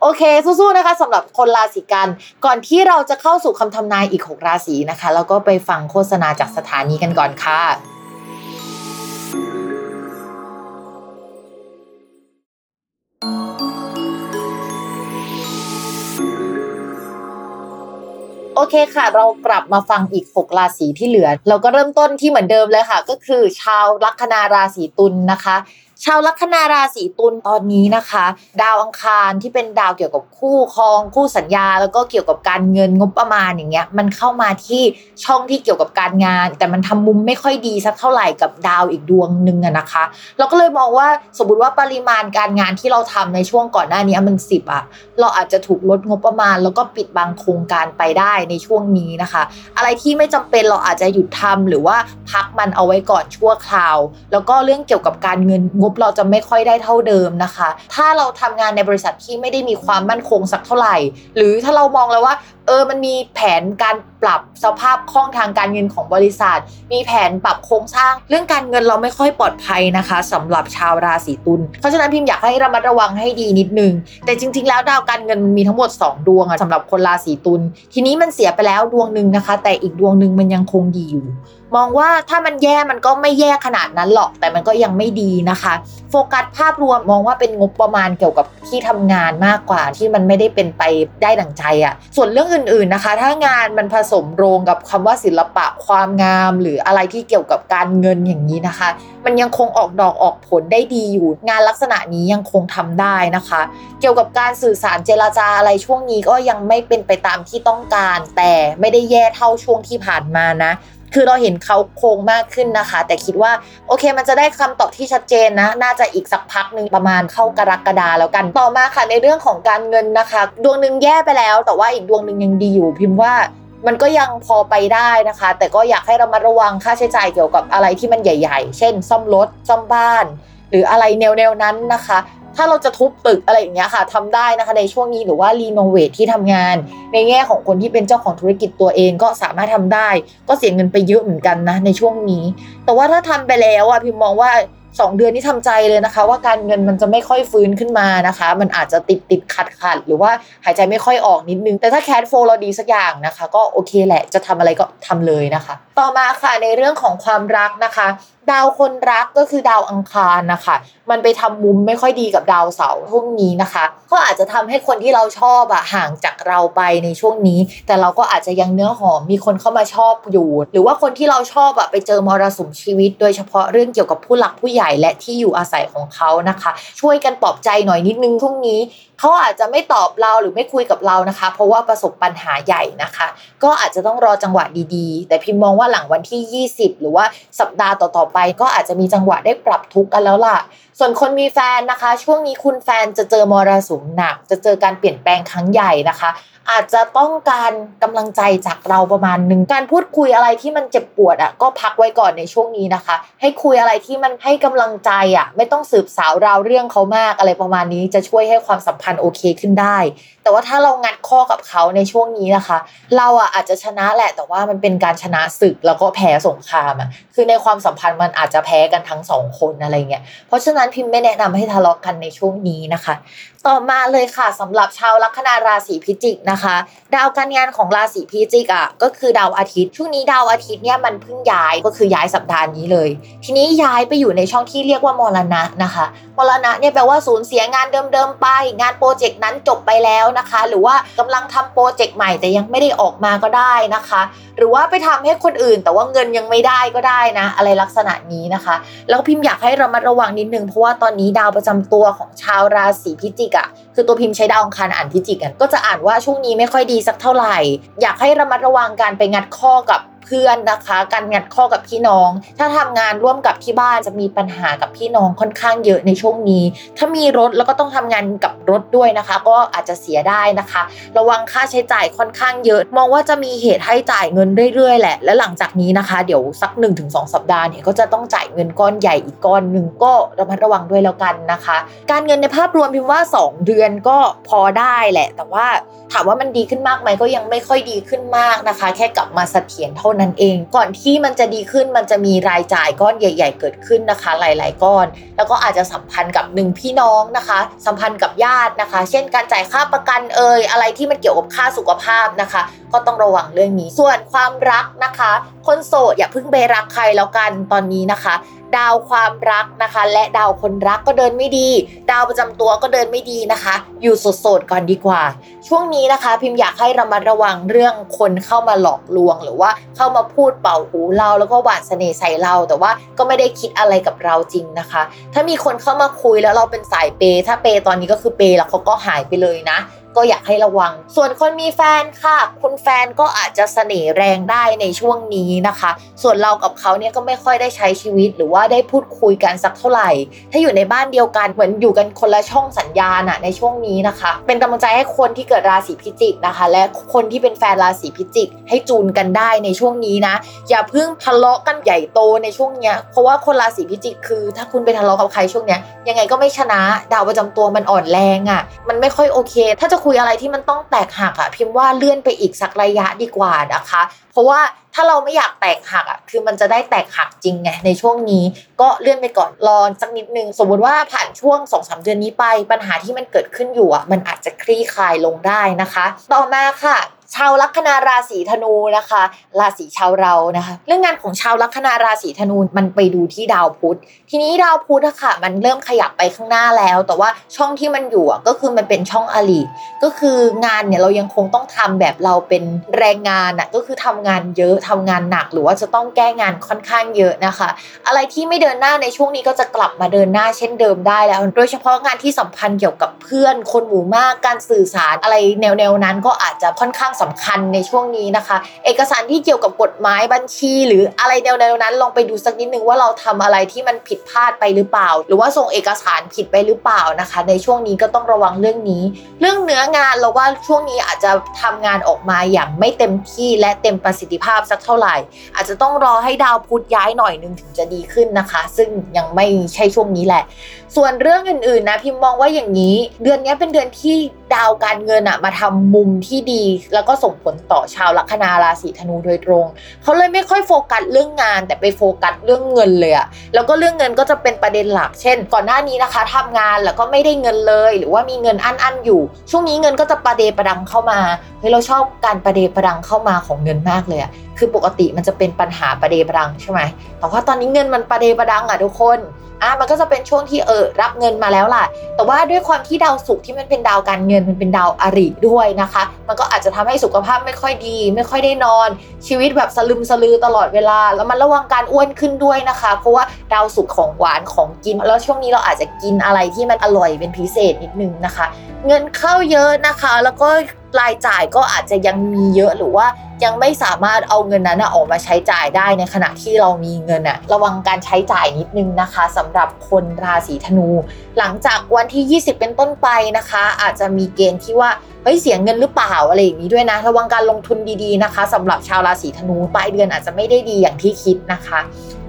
โอเคสู้ๆนะคะสำหรับคนราศีกัน ก่อนที่เราจะเข้าสู่คำทำนายอีก 6 ราศีนะคะ แล้วก็ไปฟังโฆษณาจากสถานีกันก่อนค่ะ โอเคค่ะ เรากลับมาฟังอีก 6 ราศีที่เหลือ เราก็เริ่มต้นที่เหมือนเดิมเลยค่ะ ก็คือชาวลัคนาราศีตุลนนะคะ ชาวลัคนาราศีตุลตอนนี้นะคะ ดาวอังคารที่เป็นดาวเกี่ยวกับคู่ครอง คู่สัญญา แล้วก็เกี่ยวกับการเงินงบประมาณอย่างเงี้ยมันเข้ามาที่ช่องที่เกี่ยวกับการงาน แต่มันทำมุมไม่ค่อยดีสักเท่าไหร่กับดาวอีกดวงหนึ่งอะนะคะ เราก็เลยมองว่าสมมติว่าปริมาณการงานที่เราทำในช่วงก่อนหน้านี้มันสิบอะเราอาจจะถูกลดงบประมาณ แล้วก็ปิดบางโครงการไปได้ในช่วงนี้นะคะ อะไรที่ไม่จำเป็นเราอาจจะหยุดทำหรือว่าพักมันเอาไว้ก่อนชั่วคราว แล้วก็เรื่องเกี่ยวกับการเงินงบเราจะไม่ค่อยได้เท่าเดิมนะคะ ถ้าเราทำงานในบริษัทที่ไม่ได้มีความมั่นคงสักเท่าไหร่ หรือถ้าเรามองแล้วว่าเออมันมีแผนการปรับสภาพคล่องทางการเงินของบริษัท มีแผนปรับโครงสร้าง เรื่องการเงินเราไม่ค่อยปลอดภัยนะคะสำหรับชาวราศีตุลเพราะฉะนั้นพิมพ์อยากให้ระมัดระวังให้ดีนิดนึง แต่จริง ๆ แล้วดาวการเงินมันมีทั้งหมด 2 ดวงอะสำหรับคนราศีตุลทีนี้มันเสียไปแล้วดวงหนึ่งนะคะ แต่อีกดวงหนึ่งมันยังคงดีอยู่ มองว่าถ้ามันแย่มันก็ไม่แย่ขนาดนั้นหรอก แต่มันก็ยังไม่ดีนะคะ โฟกัสภาพรวมมองว่าเป็นงบประมาณเกี่ยวกับที่ทำงานมากกว่าที่มันไม่ได้เป็นไปได้ดั่งใจอะ่ะส่วนเรื่องอื่นๆนะคะ ถ้างานมันผสมโรงกับคำว่าศิลปะความงาม หรืออะไรที่เกี่ยวกับการเงินอย่างนี้นะคะ มันยังคงออกดอกออกผลได้ดีอยู่ งานลักษณะนี้ยังคงทำได้นะคะ เกี่ยวกับการสื่อสารเจรจาอะไรช่วงนี้ก็ยังไม่เป็นไปตามที่ต้องการ แต่ไม่ได้แย่เท่าช่วงที่ผ่านมานะ คือเราเห็นเขาโครงมากขึ้นนะคะ แต่คิดว่าโอเคมันจะได้คำตอบที่ชัดเจนนะ น่าจะอีกสักพักหนึ่งประมาณเข้ากรกฎาแล้วกันต่อมาค่ะในเรื่องของการเงินนะคะ ดวงหนึ่งแย่ไปแล้ว แต่ว่าอีกดวงหนึ่งยังดีอยู่พิมพ์ว่ามันก็ยังพอไปได้นะคะ แต่ก็อยากให้เระมัดระวังค่าใช้จ่ายเกี่ยวกับอะไรที่มันใหญ่ ๆ เช่น ซ่อมรถซ่อมบ้าน หรืออะไรแนวๆนั้นนะคะ ถ้าเราจะทุบตึกอะไรอย่างเงี้ยค่ะทำได้นะคะในช่วงนี้หรือว่ารีโนเวทที่ทำงาน ในแง่ของคนที่เป็นเจ้าของธุรกิจตัวเองก็สามารถทำได้ ก็เสียเงินไปเยอะเหมือนกันนะในช่วงนี้ แต่ว่าถ้าทำไปแล้วอะพิมมองว่า2เดือนที่ทำใจเลยนะคะ ว่าการเงินมันจะไม่ค่อยฟื้นขึ้นมานะคะ มันอาจจะติดติดขัดขัดหรือว่าหายใจไม่ค่อยออกนิดนึง แต่ถ้าแคดโฟเราดีสักอย่างนะคะ ก็โอเคแหละจะทำอะไรก็ทำเลยนะคะ ต่อมาค่ะในเรื่องของความรักนะคะดาวคนรักก็คือดาวอังคารนะคะ มันไปทำมุมไม่ค่อยดีกับดาวเสาร์ช่วงนี้นะคะ ก็อาจจะทำให้คนที่เราชอบอะห่างจากเราไปในช่วงนี้ แต่เราก็อาจจะยังเนื้อหอมมีคนเข้ามาชอบอยู่ หรือว่าคนที่เราชอบอะไปเจอมรสุมชีวิต โดยเฉพาะเรื่องเกี่ยวกับผู้หลักผู้ใหญ่และที่อยู่อาศัยของเขานะคะ ช่วยกันปลอบใจหน่อยนิดนึงช่วงนี้เขาอาจจะไม่ตอบเราหรือไม่คุยกับเรานะคะ เพราะว่าประสบปัญหาใหญ่นะคะ ก็อาจจะต้องรอจังหวะดีๆ แต่พิมมองว่าหลังวันที่ 20 หรือว่าสัปดาห์ต่อๆไปก็อาจจะมีจังหวะได้ปรับทุกข์กันแล้วล่ะ ส่วนคนมีแฟนนะคะ ช่วงนี้คุณแฟนจะเจอมรสุมหนัก จะเจอการเปลี่ยนแปลงครั้งใหญ่นะคะ อาจจะต้องการกำลังใจจากเราประมาณหนึ่งการพูดคุยอะไรที่มันเจ็บปวดอะก็พักไว้ก่อนในช่วงนี้นะคะ ให้คุยอะไรที่มันให้กำลังใจอะไม่ต้องสืบสาวราวเรื่องเขามากอะไรประมาณนี้ จะช่วยให้ความสัมพันธ์โอเคขึ้นได้ แต่ว่าถ้าเรางัดข้อกับเขาในช่วงนี้นะคะ เราอะอาจจะชนะแหละ แต่ว่ามันเป็นการชนะศึกแล้วก็แพ้สงครามอะคือในความสัมพันธ์มันอาจจะแพ้กันทั้งสองคนอะไรเงี้ยเพราะฉะนั้นพิมพ์ไม่แนะนำให้ทะเลาะกันในช่วงนี้นะคะ ต่อมาเลยค่ะสำหรับชาวลัคนาราศีพิจิกนะคะ ดาวการงานของราศีพิจิกอะก็คือดาวอาทิตย์ ช่วงนี้ดาวอาทิตย์เนี่ยมันเพิ่งย้ายก็คือย้ายสัปดาห์นี้เลย ทีนี้ย้ายไปอยู่ในช่องที่เรียกว่ามรณะนะคะมรณะเนี่ยแปลว่าสูญเสียงานเดิมๆไป งานโปรเจกต์นั้นจบไปแล้วนะคะ หรือว่ากำลังทำโปรเจกต์ใหม่แต่ยังไม่ได้ออกมาก็ได้นะคะ หรือว่าไปทำให้คนอื่น แต่ว่าเงินยังไม่ได้ก็ได้นะ อะไรลักษณะนี้นะคะ แล้วพิมพ์อยากให้เรามาระวังนิดนึงเพราะว่าตอนนี้ดาวประจำตัวของชาวราศีพิจิกอะคือตัวพิมพ์ใช้ดาวอังคารอ่านพิจิกกันก็จะอ่านว่าช่วงนี้ไม่ค่อยดีสักเท่าไหร่ อยากให้ระมัดระวังการไปงัดข้อกับ เพื่อนนะคะ การงัดข้อกับพี่น้อง ถ้าทำงานร่วมกับที่บ้านจะมีปัญหากับพี่น้องค่อนข้างเยอะในช่วงนี้ ถ้ามีรถแล้วก็ต้องทำงานกับรถด้วยนะคะ ก็อาจจะเสียได้นะคะ ระวังค่าใช้จ่ายค่อนข้างเยอะ มองว่าจะมีเหตุให้จ่ายเงินเรื่อยๆแหละ และหลังจากนี้นะคะ เดี๋ยวสัก 1-2 สัปดาห์เนี่ยก็จะต้องจ่ายเงินก้อนใหญ่อีกก้อนหนึ่งก็ระมัดระวังด้วยแล้วกันนะคะ การเงินในภาพรวมพิมพ์ว่า 2 เดือนก็พอได้แหละ แต่ว่าถามว่ามันดีขึ้นมากไหมก็ยังไม่ค่อยดีขึ้นมากนะคะ แค่กลับมาเสถียรเท่านั้นเอง ก่อนที่มันจะดีขึ้นมันจะมีรายจ่ายก้อนใหญ่ ๆ เกิดขึ้นนะคะ หลาย ๆ ก้อน แล้วก็อาจจะสัมพันธ์กับหนึ่งพี่น้องนะคะ สัมพันธ์กับญาตินะคะ เช่น การจ่ายค่าประกันเอ่ยอะไรที่มันเกี่ยวกับค่าสุขภาพนะคะ ก็ต้องระวังเรื่องนี้ส่วนความรักนะคะ คนโสดอย่าเพิ่งไปรักใครแล้วกันตอนนี้นะคะ ดาวความรักนะคะ และดาวคนรักก็เดินไม่ดี ดาวประจำตัวก็เดินไม่ดีนะคะ อยู่โสดๆก่อนดีกว่า ช่วงนี้นะคะ พิมพ์อยากให้ระมัดระวังเรื่องคนเข้ามาหลอกลวง หรือว่าเข้ามาพูดเป่าหูเราแล้วก็หวานเสน่ห์ใส่เราแต่ว่าก็ไม่ได้คิดอะไรกับเราจริงนะคะ ถ้ามีคนเข้ามาคุยแล้วเราเป็นสายเปย์ถ้าเปย์ตอนนี้ก็คือเปย์แล้วเขาก็หายไปเลยนะ ก็อยากให้ระวัง ส่วนคนมีแฟนค่ะ คุณแฟนก็อาจจะเสน่ห์แรงได้ในช่วงนี้นะคะ ส่วนเรากับเขาเนี่ยก็ไม่ค่อยได้ใช้ชีวิตหรือว่าได้พูดคุยกันสักเท่าไหร่ ถ้าอยู่ในบ้านเดียวกันเหมือนอยู่กันคนละช่องสัญญาณอะในช่วงนี้นะคะ เป็นกำลังใจให้คนที่เกิดราศีพิจิกนะคะ และคนที่เป็นแฟนราศีพิจิก ให้จูนกันได้ในช่วงนี้นะ อย่าเพิ่งทะเลาะกันใหญ่โตในช่วงเนี้ยเพราะว่าคนราศีพิจิกคือ ถ้าคุณไปทะเลาะกับใครช่วงเนี้ยยังไงก็ไม่ชนะดาวประจำตัวมันอ่อนแรงอะ่ะมันไม่ค่อยโอเค ถ้าจะคุยอะไรที่มันต้องแตกหักอะพิมพ์ว่าเลื่อนไปอีกสักระยะดีกว่านะคะ เพราะว่าถ้าเราไม่อยากแตกหักอะคือมันจะได้แตกหักจริงไงในช่วงนี้ก็เลื่อนไปก่อนรอสักนิดนึงสมมติว่าผ่านช่วง2อสเดือนนี้ไป ปัญหาที่มันเกิดขึ้นอยู่อะมันอาจจะคลี่คลายลงได้นะคะ ต่อมาค่ะชาวลัคนาราศีธนูนะคะ ราศีชาวเรานะคะ เรื่องงานของชาวลัคนาราศีธนูมันไปดูที่ดาวพุธ ทีนี้ดาวพุธอะค่ะ มันเริ่มขยับไปข้างหน้าแล้ว แต่ว่าช่องที่มันอยู่อะก็คือมันเป็นช่องอลีก็คืองานเนี่ยเรายังคงต้องทำแบบเราเป็นแรงงานอะก็คือทำงานเยอะทำงานหนัก หรือว่าจะต้องแก้งานค่อนข้างเยอะนะคะ อะไรที่ไม่เดินหน้าในช่วงนี้ก็จะกลับมาเดินหน้าเช่นเดิมได้แล้ว โดยเฉพาะงานที่สัมพันธ์เกี่ยวกับเพื่อน คนหมู่มากการสื่อสารอะไรแนวๆนั้นก็อาจจะค่อนข้างสำคัญในช่วงนี้นะคะ เอกสารที่เกี่ยวกับกฎหมายบัญชี หรืออะไรแนวๆนั้นลองไปดูสักนิดนึงว่าเราทำอะไรที่มันผิดพลาดไปหรือเปล่า หรือว่าส่งเอกสารผิดไปหรือเปล่านะคะ ในช่วงนี้ก็ต้องระวังเรื่องนี้ เรื่องเนื้องานเราว่าช่วงนี้อาจจะทำงานออกมาอย่างไม่เต็มที่และเต็มประสิทธิภาพสักเท่าไหร่ อาจจะต้องรอให้ดาวพุธย้ายหน่อยนึงถึงจะดีขึ้นนะคะ ซึ่งยังไม่ใช่ช่วงนี้แหละส่วนเรื่องอื่นๆนะพิมมองว่าอย่างนี้ เดือนนี้เป็นเดือนที่ดาวการเงินอะมาทำมุมที่ดี แล้วก็ส่งผลต่อชาวลัคนาราศีธนูโดยตรงเขาเลยไม่ค่อยโฟกัสเรื่องงาน แต่ไปโฟกัสเรื่องเงินเลยอะแล้วก็เรื่องเงินก็จะเป็นประเด็นหลักเช่น ก่อนหน้านี้นะคะทำงานแล้วก็ไม่ได้เงินเลย หรือว่ามีเงินอั้นๆอยู่ ช่วงนี้เงินก็จะประเดประดังเข้ามาเฮ้ยเราชอบการประเดประดังเข้ามาของเงินมากเลยอะคือปกติมันจะเป็นปัญหาประเดประดังใช่ไหมแต่ว่าตอนนี้เงินมันประเดประดังอะทุกคนอะมันก็จะเป็นช่วงที่เออรับเงินมาแล้วล่ะ แต่ว่าด้วยความที่ดาวศุกร์ที่มันเป็นดาวการเงินมันเป็นดาวอริด้วยนะคะ มันก็อาจจะทำให้สุขภาพไม่ค่อยดี ไม่ค่อยได้นอน ชีวิตแบบสลึมสลือตลอดเวลา แล้วมันระวังการอ้วนขึ้นด้วยนะคะ เพราะว่าดาวศุกร์ของหวานของกิน แล้วช่วงนี้เราอาจจะกินอะไรที่มันอร่อยเป็นพิเศษนิดนึงนะคะ เงินเข้าเยอะนะคะ แล้วก็รายจ่ายก็อาจจะยังมีเยอะหรือว่า ยังไม่สามารถเอาเงินนั้นออกมาใช้จ่ายได้ในขณะที่เรามีเงินอะระวังการใช้จ่ายนิดนึงนะคะสำหรับคนราศีธนู หลังจากวันที่ 20 เป็นต้นไปนะคะ อาจจะมีเกณฑ์ที่ว่าเฮ้ยเสียเงินหรือเปล่าอะไรอย่างนี้ด้วยนะ ระวังการลงทุนดีๆนะคะสำหรับชาวราศีธนูปลายเดือนอาจจะไม่ได้ดีอย่างที่คิดนะคะ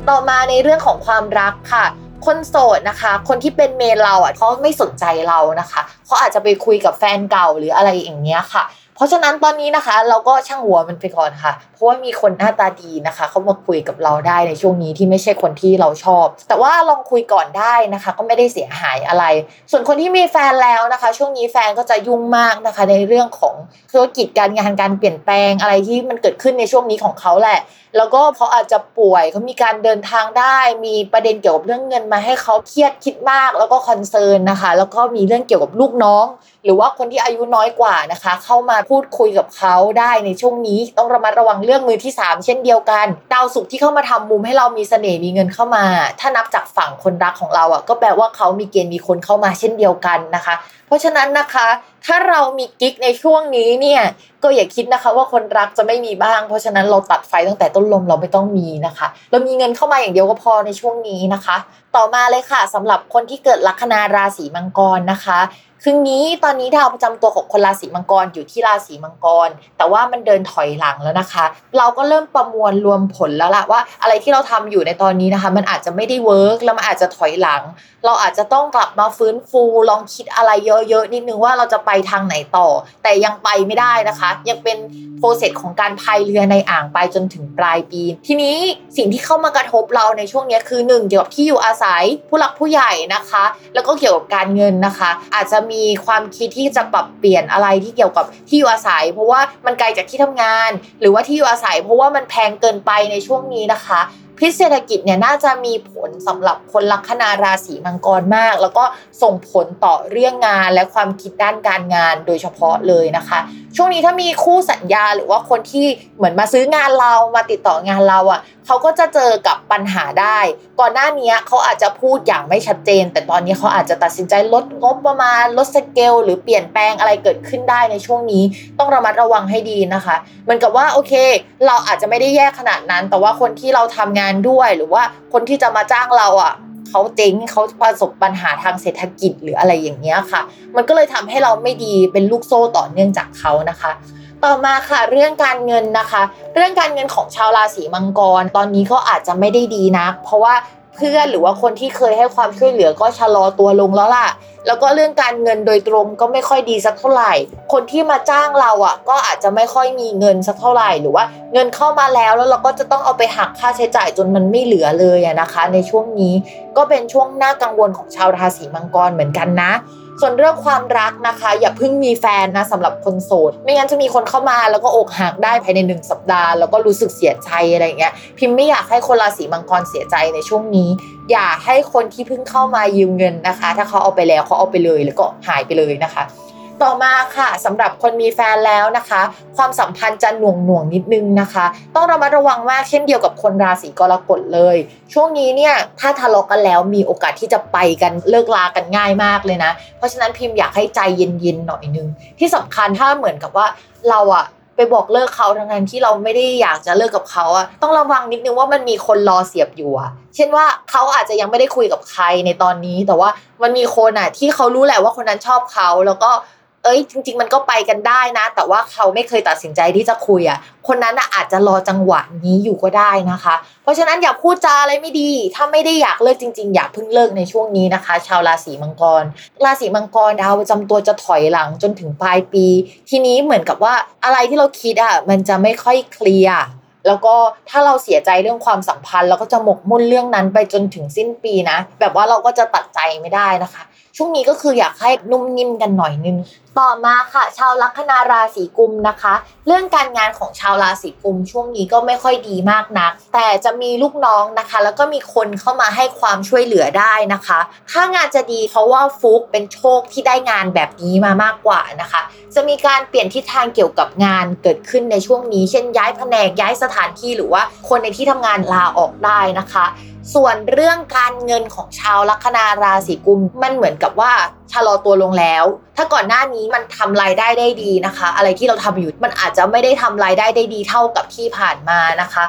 ต่อมาในเรื่องของความรักค่ะคนโสดนะคะ คนที่เป็นเมนเราอะเขาไม่สนใจเรานะคะเขาอาจจะไปคุยกับแฟนเก่าหรืออะไรอย่างเงี้ยค่ะ เพราะฉะนั้นตอนนี้นะคะ เราก็ช่างหัวมันไปก่อนค่ะ เพราะว่ามีคนหน้าตาดีนะคะ เขามาคุยกับเราได้ในช่วงนี้ที่ไม่ใช่คนที่เราชอบ แต่ว่าลองคุยก่อนได้นะคะ ก็ไม่ได้เสียหายอะไร ส่วนคนที่มีแฟนแล้วนะคะ ช่วงนี้แฟนก็จะยุ่งมากนะคะ ในเรื่องของธุรกิจการงานการเปลี่ยนแปลงอะไรที่มันเกิดขึ้นในช่วงนี้ของเขาแหละ แล้วก็เขาอาจจะป่วยเขามีการเดินทางได้ มีประเด็นเกี่ยวกับเรื่องเงินมาให้เขาเครียดคิดมากแล้วก็คอนเซิร์นนะคะ แล้วก็มีเรื่องเกี่ยวกับลูกน้อง หรือว่าคนที่อายุน้อยกว่านะคะ เข้ามาพูดคุยกับเขาได้ในช่วงนี้ ต้องระมัดระวังเรื่องมือที่ 3 เช่นเดียวกัน ดาวศุกร์ที่เข้ามาทำมุมให้เรามีเสน่ห์มีเงินเข้ามา ถ้านับจากฝั่งคนรักของเราอะก็แปลว่าเขามีเกณฑ์มีคนเข้ามาเช่นเดียวกันนะคะเพราะฉะนั้นนะคะ ถ้าเรามีกิ๊กในช่วงนี้เนี่ย ก็อย่าคิดนะคะว่าคนรักจะไม่มีบ้าง เพราะฉะนั้นเราตัดไฟตั้งแต่ต้นลมเราไม่ต้องมีนะคะ เรามีเงินเข้ามาอย่างเดียวก็พอในช่วงนี้นะคะ ต่อมาเลยค่ะสำหรับคนที่เกิดลัคนาราศีมังกรนะคะคืองี้ตอนนี้ดาวประจำตัวของคนราศีมังกรอยู่ที่ราศีมังกร แต่ว่ามันเดินถอยหลังแล้วนะคะ เราก็เริ่มประมวลรวมผลแล้วล่ะว่า อะไรที่เราทำอยู่ในตอนนี้นะคะ มันอาจจะไม่ได้ work แล้วมันอาจจะถอยหลัง เราอาจจะต้องกลับมาฟื้นฟูลองคิดอะไรเยอะๆนิดนึงว่าเราจะไปทางไหนต่อ แต่ยังไปไม่ได้นะคะ ยังเป็น process ของการพายเรือในอ่างไปจนถึงปลายปี ทีนี้สิ่งที่เข้ามากระทบเราในช่วงนี้คือหนึ่งเกี่ยวกับที่อยู่อาศัยผู้หลักผู้ใหญ่นะคะ แล้วก็เกี่ยวกับการเงินนะคะ อาจจะมีความคิดที่จะปรับเปลี่ยนอะไรที่เกี่ยวกับที่อยู่อาศัย เพราะว่ามันไกลจากที่ทำงาน หรือว่าที่อยู่อาศัย เพราะว่ามันแพงเกินไปในช่วงนี้นะคะพิษเศรษฐกิจเนี่ยน่าจะมีผลสำหรับคนลัคนาราศีมังกรมาก แล้วก็ส่งผลต่อเรื่องงานและความคิดด้านการงานโดยเฉพาะเลยนะคะ ช่วงนี้ถ้ามีคู่สัญญาหรือว่าคนที่เหมือนมาซื้องานเรามาติดต่องานเราอะเขาก็จะเจอกับปัญหาได้ ก่อนหน้านี้เขาอาจจะพูดอย่างไม่ชัดเจน แต่ตอนนี้เขาอาจจะตัดสินใจลดงบประมาณลดสเกลหรือเปลี่ยนแปลงอะไรเกิดขึ้นได้ในช่วงนี้ ต้องระมัดระวังให้ดีนะคะเหมือนกับว่าโอเค เราอาจจะไม่ได้แย่ขนาดนั้น แต่ว่าคนที่เราทำงานด้วยหรือว่าคนที่จะมาจ้างเราอะ เขาเจ๊งเขาประสบปัญหาทางเศรษฐกิจหรืออะไรอย่างเงี้ยค่ะ มันก็เลยทำให้เราไม่ดีเป็นลูกโซ่ต่อเนื่องจากเขานะคะ ต่อมาค่ะเรื่องการเงินนะคะ เรื่องการเงินของชาวราศีมังกร ตอนนี้ก็อาจจะไม่ได้ดีนะเพราะว่าเพื่อนหรือว่าคนที่เคยให้ความช่วยเหลือก็ชะลอตัวลงแล้วล่ะ แล้วก็เรื่องการเงินโดยตรงก็ไม่ค่อยดีสักเท่าไหร่ คนที่มาจ้างเราอะ ก็อาจจะไม่ค่อยมีเงินสักเท่าไหร่หรือว่าเงินเข้ามาแล้วแล้วเราก็จะต้องเอาไปหักค่าใช้จ่ายจนมันไม่เหลือเลยอะนะคะ ในช่วงนี้ก็เป็นช่วงน่ากังวลของชาวราศีมังกรเหมือนกันนะ ส่วนเรื่องความรักนะคะ อย่าเพิ่งมีแฟนนะสำหรับคนโสด ไม่งั้นจะมีคนเข้ามาแล้วก็อกหักได้ภายในหนึ่งสัปดาห์แล้วก็รู้สึกเสียใจอะไรเงี้ยพิมพ์ไม่อยากให้คนราศีมังกรเสียใจในช่วงนี้ อย่าให้คนที่เพิ่งเข้ามายืมเงินนะคะ ถ้าเขาเอาไปแล้วเขาเอาไปเลยแล้วก็หายไปเลยนะคะ ต่อมาค่ะสำหรับคนมีแฟนแล้วนะคะ ความสัมพันธ์จะหน่วงหน่วงนิดนึงนะคะ ต้องระมัดระวังมากเช่นเดียวกับคนราศีกรกฎเลย ช่วงนี้เนี่ยถ้าทะเลาะกันแล้วมีโอกาสที่จะไปกันเลิกลากันง่ายมากเลยนะ เพราะฉะนั้นพิมพ์อยากให้ใจเย็นๆหน่อยนึง ที่สำคัญถ้าเหมือนกับว่าเราอะไปบอกเลิกเขาทั้งนั้นที่เราไม่ได้อยากจะเลิกกับเขาอะต้องระวังนิดนึงว่ามันมีคนรอเสียบอยู่อะเช่นว่าเขาอาจจะยังไม่ได้คุยกับใครในตอนนี้ แต่ว่ามันมีคนอะที่เขารู้แหละว่าคนนั้นชอบเขาแล้วก็เเอ้ย จริง ๆ มันก็ไปกันได้นะ แต่ว่าเขาไม่เคยตัดสินใจที่จะคุยอะ คนนั้นอะอาจจะรอจังหวะนี้อยู่ก็ได้นะคะ เพราะฉะนั้นอย่าพูดจาอะไรไม่ดี ถ้าไม่ได้อยากเลิกจริง ๆ อย่าเพิ่งเลิกในช่วงนี้นะคะ ชาวราศีมังกร ราศีมังกรดาวประจำตัวจะถอยหลังจนถึงปลายปี ทีนี้เหมือนกับว่าอะไรที่เราคิดอะมันจะไม่ค่อยเคลียร์แล้วก็ถ้าเราเสียใจเรื่องความสัมพันธ์เราก็จะหมกมุ่นเรื่องนั้นไปจนถึงสิ้นปีนะ แบบว่าเราก็จะตัดใจไม่ได้นะคะ ช่วงนี้ก็คืออยากให้นุ่มนิ่มกันหน่อยนึง ต่อมาค่ะ ชาวลัคนาราศีกุมนะคะ เรื่องการงานของชาวราศีกุมช่วงนี้ก็ไม่ค่อยดีมากนัก แต่จะมีลูกน้องนะคะ แล้วก็มีคนเข้ามาให้ความช่วยเหลือได้นะคะถ้างานจะดีเพราะว่าฟุกเป็นโชคที่ได้งานแบบนี้มามากกว่านะคะ จะมีการเปลี่ยนทิศทางเกี่ยวกับงานเกิดขึ้นในช่วงนี้ เช่นย้ายแผนกย้ายสถานที่หรือว่าคนในที่ทำงานลาออกได้นะคะ ส่วนเรื่องการเงินของชาวลัคนาราศีกุมมันเหมือนกับว่า ชะลอตัวลงแล้ว ถ้าก่อนหน้านี้มันทำรายได้ได้ดีนะคะ อะไรที่เราทำอยู่มันอาจจะไม่ได้ทำรายได้ได้ดีเท่ากับที่ผ่านมานะคะ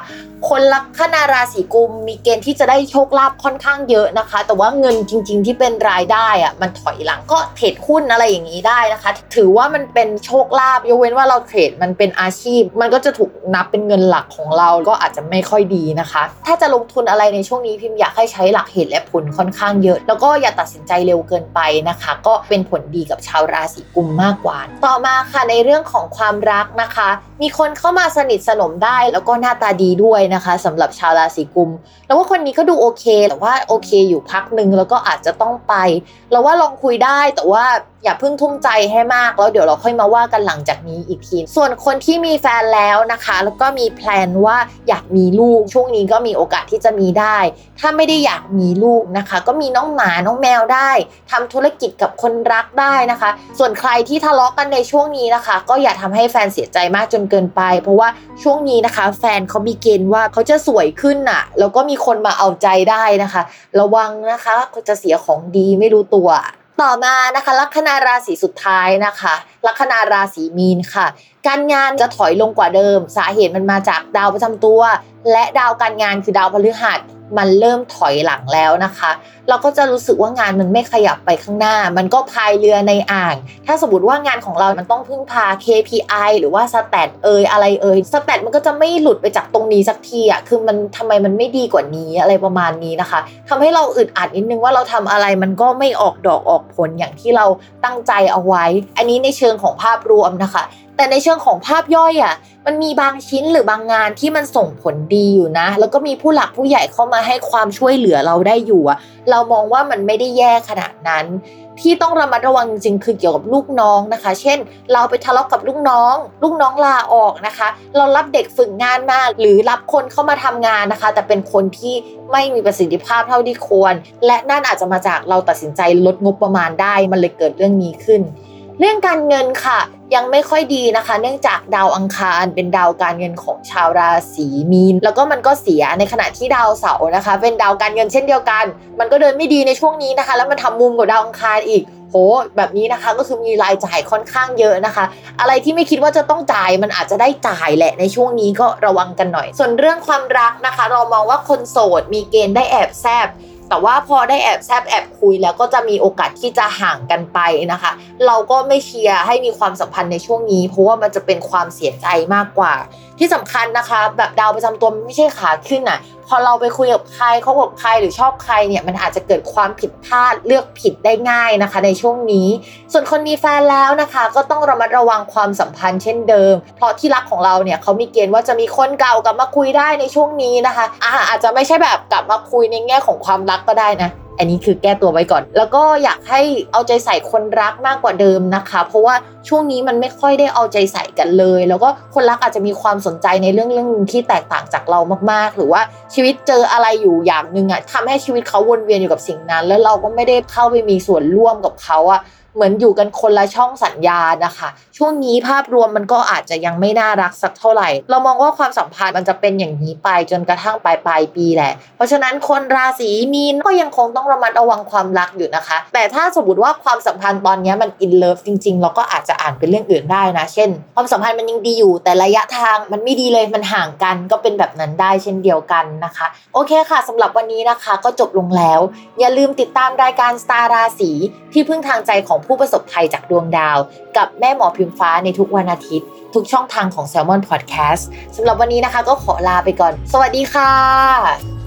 คนลัคนาราศีกุมมีเกณฑ์ที่จะได้โชคลาภค่อนข้างเยอะนะคะ แต่ว่าเงินจริง ๆ ที่เป็นรายได้อะมันถอยหลังก็เทรดหุ้นอะไรอย่างนี้ได้นะคะ ถือว่ามันเป็นโชคลาภยกเว้นว่าเราเทรดมันเป็นอาชีพ มันก็จะถูกนับเป็นเงินหลักของเราก็อาจจะไม่ค่อยดีนะคะ ถ้าจะลงทุนอะไรในช่วงนี้พิมพ์อยากให้ใช้หลักเหตุและผลค่อนข้างเยอะ แล้วก็อย่าตัดสินใจเร็วเกินไปนะคะก็เป็นผลดีกับชาวราศีกุมมากกว่า ต่อมาค่ะในเรื่องของความรักนะคะ มีคนเข้ามาสนิทสนมได้ แล้วก็หน้าตาดีด้วยนะคะสำหรับชาวราศีกุม แล้วว่าคนนี้ก็ดูโอเคแต่ว่าโอเคอยู่พักหนึ่งแล้วก็อาจจะต้องไปเราว่าลองคุยได้แต่ว่าอย่าเพิ่งทุ่มใจให้มากแล้วเดี๋ยวเราค่อยมาว่ากันหลังจากนี้อีกที ส่วนคนที่มีแฟนแล้วนะคะ แล้วก็มีแพลนว่าอยากมีลูกช่วงนี้ก็มีโอกาสที่จะมีได้ ถ้าไม่ได้อยากมีลูกนะคะ ก็มีน้องหมาน้องแมวได้ทำธุรกิจกับคนรักได้นะคะ ส่วนใครที่ทะเลาะกันในช่วงนี้นะคะ ก็อย่าทำให้แฟนเสียใจมากจนเกินไป เพราะว่าช่วงนี้นะคะ แฟนเขามีเกณฑ์ว่าเขาจะสวยขึ้นน่ะแล้วก็มีคนมาเอาใจได้นะคะ ระวังนะคะเขาจะเสียของดีไม่รู้ตัว ต่อมานะคะลัคนาราศีสุดท้ายนะคะ ลัคนาราศีมีนค่ะ การงานจะถอยลงกว่าเดิม สาเหตุมันมาจากดาวประจำตัว และดาวการงานคือดาวพฤหัสมันเริ่มถอยหลังแล้วนะคะ เราก็จะรู้สึกว่างานมันไม่ขยับไปข้างหน้า มันก็พายเรือในอ่าง ถ้าสมมติว่างานของเรา มันต้องพึ่งพา KPI หรือว่าสแตทเอยอะไรเอยสแตทมันก็จะไม่หลุดไปจากตรงนี้สักทีอะ คือมันทำไมมันไม่ดีกว่านี้อะไรประมาณนี้นะคะทำให้เราอึดอัดนิดนึงว่าเราทำอะไรมันก็ไม่ออกดอกออกผลอย่างที่เราตั้งใจเอาไว้ อันนี้ในเชิงของภาพรวมนะคะ แต่ในเชิงของภาพย่อยอะมันมีบางชิ้นหรือบางงานที่มันส่งผลดีอยู่นะ แล้วก็มีผู้หลักผู้ใหญ่เข้ามาให้ความช่วยเหลือเราได้อยู่อะเรามองว่ามันไม่ได้แย่ขนาดนั้น ที่ต้องระมัดระวังจริงคือเกี่ยวกับลูกน้องนะคะ เช่น เราไปทะเลาะกับลูกน้อง ลูกน้องลาออกนะคะ เรารับเด็กฝึกงานมาหรือรับคนเข้ามาทำงานนะคะ แต่เป็นคนที่ไม่มีประสิทธิภาพเท่าที่ควร และนั่นอาจจะมาจากเราตัดสินใจลดงบประมาณได้ มันเลยเกิดเรื่องนี้ขึ้น เรื่องการเงินค่ะ ยังไม่ค่อยดีนะคะ เนื่องจากดาวอังคารเป็นดาวการเงินของชาวราศีมีน แล้วก็มันก็เสียในขณะที่ดาวเสาร์นะคะ เป็นดาวการเงินเช่นเดียวกัน มันก็เดินไม่ดีในช่วงนี้นะคะ แล้วมันทำมุมกับดาวอังคารอีกโหแบบนี้นะคะก็คือมีรายจ่ายค่อนข้างเยอะนะคะ อะไรที่ไม่คิดว่าจะต้องจ่ายมันอาจจะได้จ่ายแหละในช่วงนี้ก็ระวังกันหน่อย ส่วนเรื่องความรักนะคะ เรามองว่าคนโสดมีเกณฑ์ได้แอบแซบ แต่ว่าพอได้แอบแซบแอบคุยแล้วก็จะมีโอกาสที่จะห่างกันไปนะคะ เราก็ไม่เชียร์ให้มีความสัมพันธ์ในช่วงนี้ เพราะว่ามันจะเป็นความเสียใจมากกว่า ที่สำคัญนะคะ แบบดาวประจำตัวไม่ใช่ขาขึ้นอะ พอเราไปคุยกับใครเขากับใครหรือชอบใครเนี่ยมันอาจจะเกิดความผิดพลาดเลือกผิดได้ง่ายนะคะ ในช่วงนี้ ส่วนคนมีแฟนแล้วนะคะ ก็ต้องระมัดระวังความสัมพันธ์เช่นเดิม เพราะที่รักของเราเนี่ยเขามีเกณฑ์ว่าจะมีคนเก่ากลับมาคุยได้ในช่วงนี้นะคะอาอาจจะไม่ใช่แบบกลับมาคุยในแง่ของความรักก็ได้นะ อันนี้คือแก้ตัวไว้ก่อน แล้วก็อยากให้เอาใจใส่คนรักมากกว่าเดิมนะคะ เพราะว่าช่วงนี้มันไม่ค่อยได้เอาใจใส่กันเลย แล้วก็คนรักอาจจะมีความสนใจในเรื่องเรื่องที่แตกต่างจากเรามากๆ หรือว่าชีวิตเจออะไรอยู่อย่างหนึ่งอะทำให้ชีวิตเขาวนเวียนอยู่กับสิ่งนั้น แล้วเราก็ไม่ได้เข้าไปมีส่วนร่วมกับเขาอะ เหมือนอยู่กันคนละช่องสัญญาณนะคะ ช่วงนี้ภาพรวมมันก็อาจจะยังไม่น่ารักสักเท่าไหร่ เรามองว่าความสัมพันธ์มันจะเป็นอย่างนี้ไปจนกระทั่งปลายปลายปีแหละ เพราะฉะนั้นคนราศีมีนก็ยังคงต้องระมัดระวังความรักอยู่นะคะ แต่ถ้าสมมติว่าความสัมพันธ์ตอนนี้มันอินเลิฟจริง ๆ เราก็อาจจะอ่านเป็นเรื่องอื่นได้นะ เช่น ความสัมพันธ์มันยังดีอยู่ แต่ระยะทางมันไม่ดีเลยมันห่างกันก็เป็นแบบนั้นได้เช่นเดียวกันนะคะ โอเคค่ะสำหรับวันนี้นะคะก็จบลงแล้ว อย่าลืมติดตามรายการสตาร์ราศีที่พึ่งทางใจของผู้ประสบภัยจากดวงดาว กับแม่หมอพิมฟ้าในทุกวันอาทิตย์ ทุกช่องทางของ Salmon Podcast สำหรับวันนี้นะคะก็ขอลาไปก่อน สวัสดีค่ะ